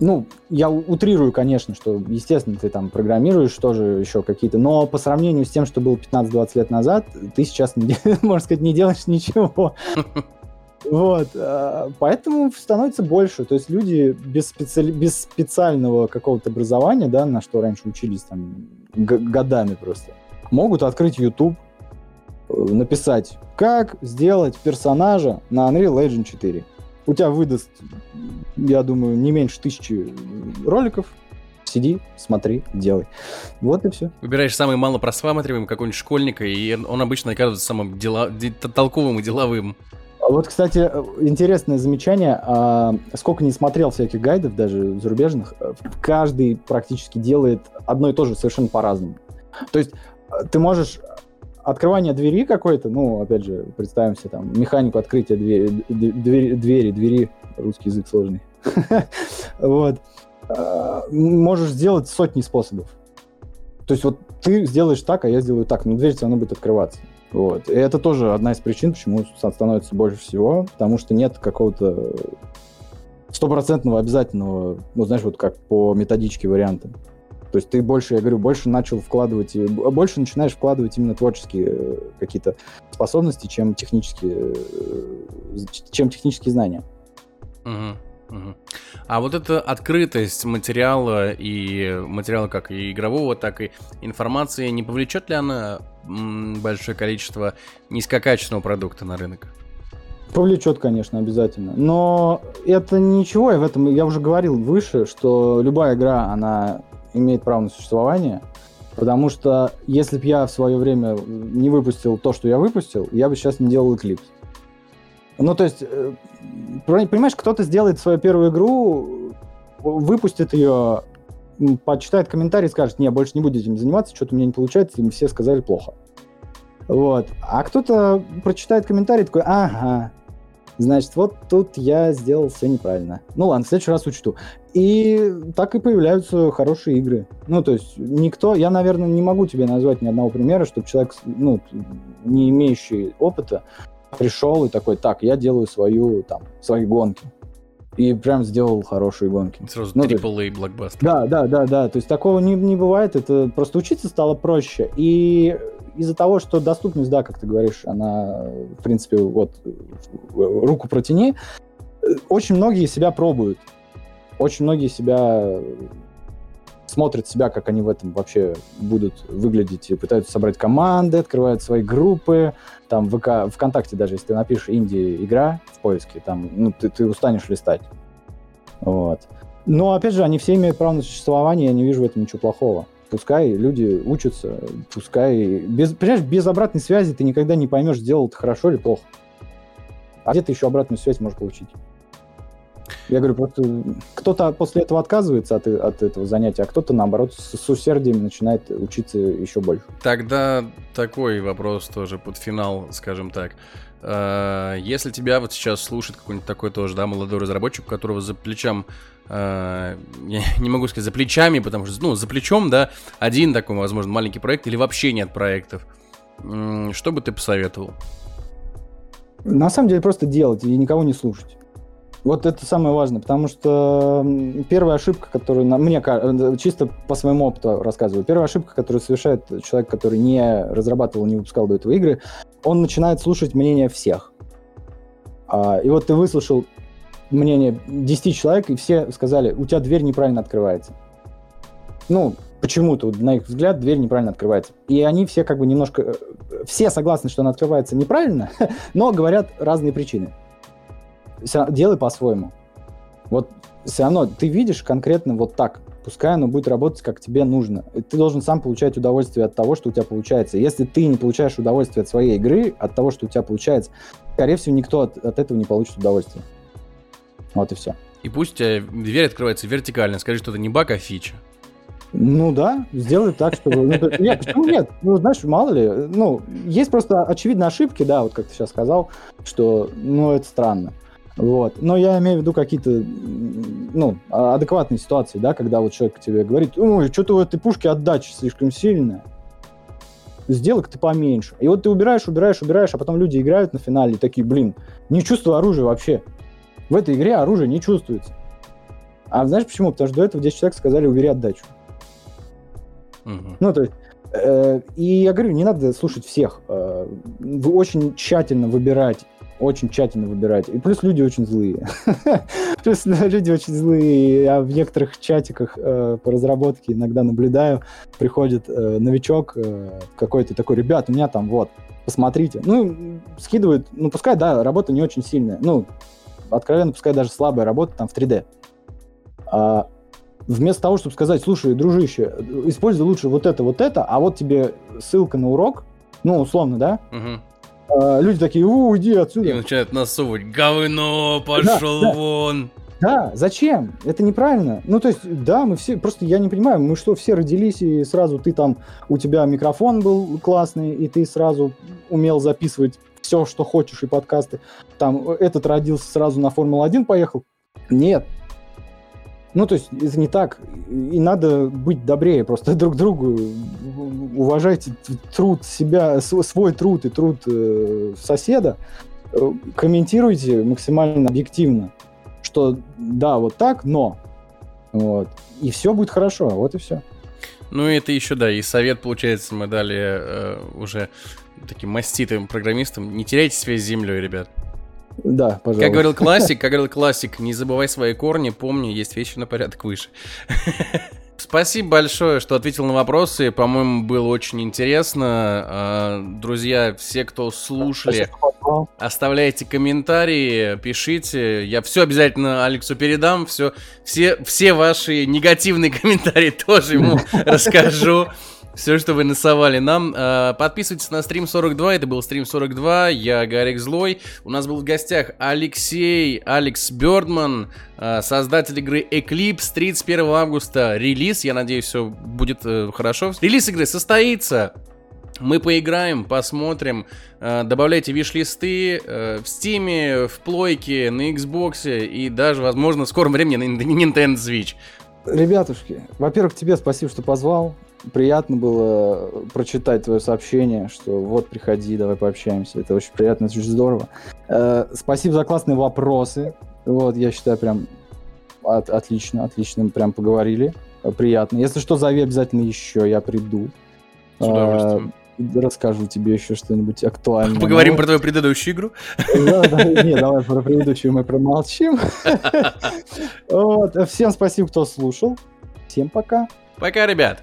Ну, я утрирую, конечно, что, естественно, ты там программируешь тоже еще какие-то, но по сравнению с тем, что было 15-20 лет назад, ты сейчас, можно сказать, не делаешь ничего. Вот, э, поэтому становится больше. То есть люди без, специ... без специального какого-то образования, да, на что раньше учились там годами просто, могут открыть YouTube, э, написать, как сделать персонажа на Unreal Engine 4. У тебя выдаст, я думаю, не меньше тысячи роликов, сиди, смотри, делай. Вот и все. Выбираешь самый мало просматриваемый какой-нибудь школьника, и он обычно оказывается самым дела... толковым и деловым. А вот, кстати, интересное замечание. А, сколько не смотрел всяких гайдов, даже зарубежных, каждый практически делает одно и то же совершенно по-разному. То есть э, ты можешь открывание двери какой-то, ну, опять же, представим себе там механику открытия двери, двери, двери, двери русский язык сложный. Вот. Можешь сделать сотни способов. То есть вот ты сделаешь так, а я сделаю так, но дверь все равно будет открываться. Вот. И это тоже одна из причин, почему становится больше всего, потому что нет какого-то стопроцентного обязательного, ну, знаешь, вот как по методичке варианта. То есть ты больше, я говорю, больше начал вкладывать, больше начинаешь вкладывать именно творческие э, какие-то способности, чем технические, э, чем технические знания. Угу. А вот эта открытость материала и материала как и игрового, так и информации, не повлечет ли она большое количество низкокачественного продукта на рынок? Повлечет, конечно, обязательно. Но это ничего, я в этом, я уже говорил выше, что любая игра, она имеет право на существование, потому что если бы я в свое время не выпустил то, что я выпустил, я бы сейчас не делал Eclipse. Ну, то есть, э, понимаешь, кто-то сделает свою первую игру, выпустит ее, почитает комментарий и скажет, не, больше не буду этим заниматься, что-то у меня не получается, и все сказали плохо. Вот. А кто-то прочитает комментарий такой, ага, значит, вот тут я сделал все неправильно. Ну ладно, в следующий раз учту. И так и появляются хорошие игры. Ну, то есть никто, я, наверное, не могу тебе назвать ни одного примера, чтобы человек, ну, не имеющий опыта, пришел и такой, так, я делаю свою, там, свои гонки. И прям сделал хорошие гонки. Сразу ну, AAA блокбастер. Да, да, да, да. То есть такого не, не бывает. Это просто учиться стало проще. И из-за того, что доступность, да, как ты говоришь, она, в принципе, вот, руку протяни, очень многие себя пробуют. Очень многие себя смотрят себя, как они в этом вообще будут выглядеть, и пытаются собрать команды, открывают свои группы. Там ВК, ВКонтакте даже, если ты напишешь инди-игра в поиске, там, ну, ты, ты устанешь листать. Вот. Но, опять же, они все имеют право на существование, я не вижу в этом ничего плохого. Пускай люди учатся, пускай... Без, понимаешь, без обратной связи ты никогда не поймешь, сделал ты хорошо или плохо. А где ты еще обратную связь можешь получить? Я говорю, просто кто-то после этого отказывается от, от этого занятия, а кто-то, наоборот, с, с усердием начинает учиться еще больше. Тогда такой вопрос тоже под финал, скажем так. А, если тебя вот сейчас слушает какой-нибудь такой тоже, да, молодой разработчик, у которого за плечом Uh, я не могу сказать за плечами, потому что, ну, за плечом, да, один такой, возможно, маленький проект или вообще нет проектов. Что бы ты посоветовал? На самом деле просто делать и никого не слушать. Вот это самое важное, потому что первая ошибка, которую на, мне э, чисто по своему опыту рассказываю, первая ошибка, которую совершает человек, который не разрабатывал, не выпускал до этого игры, он начинает слушать мнение всех. А, и вот ты выслушал мнение 10 человек, и все сказали, у тебя дверь неправильно открывается. Ну, почему-то, на их взгляд, дверь неправильно открывается. И они все как бы немножко... Э, все согласны, что она открывается неправильно, но говорят разные причины делай по-своему. Вот все равно ты видишь конкретно вот так. Пускай оно будет работать, как тебе нужно. Ты должен сам получать удовольствие от того, что у тебя получается. Если ты не получаешь удовольствие от своей игры, от того, что у тебя получается, скорее всего, никто от, от этого не получит удовольствие. Вот и все. И пусть тебя дверь открывается вертикально. Скажи, что это не баг, а фича. Ну да, сделай так, чтобы... Ну, нет, почему нет? Ну, знаешь, мало ли. Ну, есть просто очевидные ошибки, да, вот как ты сейчас сказал, что, ну, это странно. Вот. Но я имею в виду какие-то ну, а, адекватные ситуации, да, когда вот человек тебе говорит, ой, что-то у этой пушки отдача слишком сильная. Сделай-ка ты поменьше. И вот ты убираешь, убираешь, убираешь, а потом люди играют на финале и такие, блин, не чувствую оружия вообще. В этой игре оружие не чувствуется. А знаешь почему? Потому что до этого 10 человек сказали, убери отдачу. Угу. Ну, то есть, э, и я говорю, не надо слушать всех. Э, вы очень тщательно выбирать очень тщательно выбирать. И плюс люди очень злые. Плюс люди очень злые. Я в некоторых чатиках э, по разработке иногда наблюдаю. Приходит э, новичок э, какой-то такой, ребят, у меня там вот, посмотрите. Ну, скидывают, ну, пускай, да, работа не очень сильная. Ну, откровенно, пускай даже слабая работа там в 3D. А, вместо того, чтобы сказать, слушай, дружище, используй лучше вот это, вот это, а вот тебе ссылка на урок, ну, условно, да, угу а, люди такие, уйди отсюда. И начинают насовывать, говно, пошел да, вон. Да, зачем? Это неправильно. Ну, то есть, да, мы все, просто я не понимаю, мы что, все родились, и сразу ты там, у тебя микрофон был классный, и ты сразу умел записывать все, что хочешь, и подкасты. Там, этот родился сразу на Формулу-1 поехал. Нет, ну, то есть это не так. И надо быть добрее просто друг другу. Уважайте труд себя, свой труд и труд э, соседа. Э, комментируйте максимально объективно, что да, вот так, но. Вот. И все будет хорошо, вот и все. Ну, это еще, да, и совет, получается, мы дали э, уже таким маститым программистам. Не теряйте связь с землей, ребят. Да, пожалуйста. Как говорил классик, как говорил классик, не забывай свои корни, помни, есть вещи на порядок выше. Спасибо большое, что ответил на вопросы. По-моему, было очень интересно. А, друзья, все, кто слушали, оставляйте комментарии, пишите. Я все обязательно Алексу передам. Все, все, все ваши негативные комментарии тоже ему расскажу все, что вы насовали нам. Э, подписывайтесь на стрим 42, это был стрим 42, я Гарик Злой. У нас был в гостях Алексей, Алекс Бёрдман, э, создатель игры Eclipse, 31 августа релиз, я надеюсь, все будет э, хорошо. Релиз игры состоится, мы поиграем, посмотрим, добавляйте виш-листы в Steam, в Плойке, на Xbox и даже, возможно, в скором времени на Nintendo Switch. Ребятушки, во-первых, тебе спасибо, что позвал приятно было прочитать твое сообщение, что вот приходи, давай пообщаемся. Это очень приятно, это очень здорово. Э, спасибо за классные вопросы. Вот, я считаю, прям от, отлично, отлично, прям поговорили. Приятно. Если что, зови обязательно еще, я приду. С удовольствием. Э, расскажу тебе еще что-нибудь актуальное. Поговорим про твою предыдущую игру? Да, да, не, давай про предыдущую мы промолчим. Вот. Всем спасибо, кто слушал. Всем пока. Пока, ребят.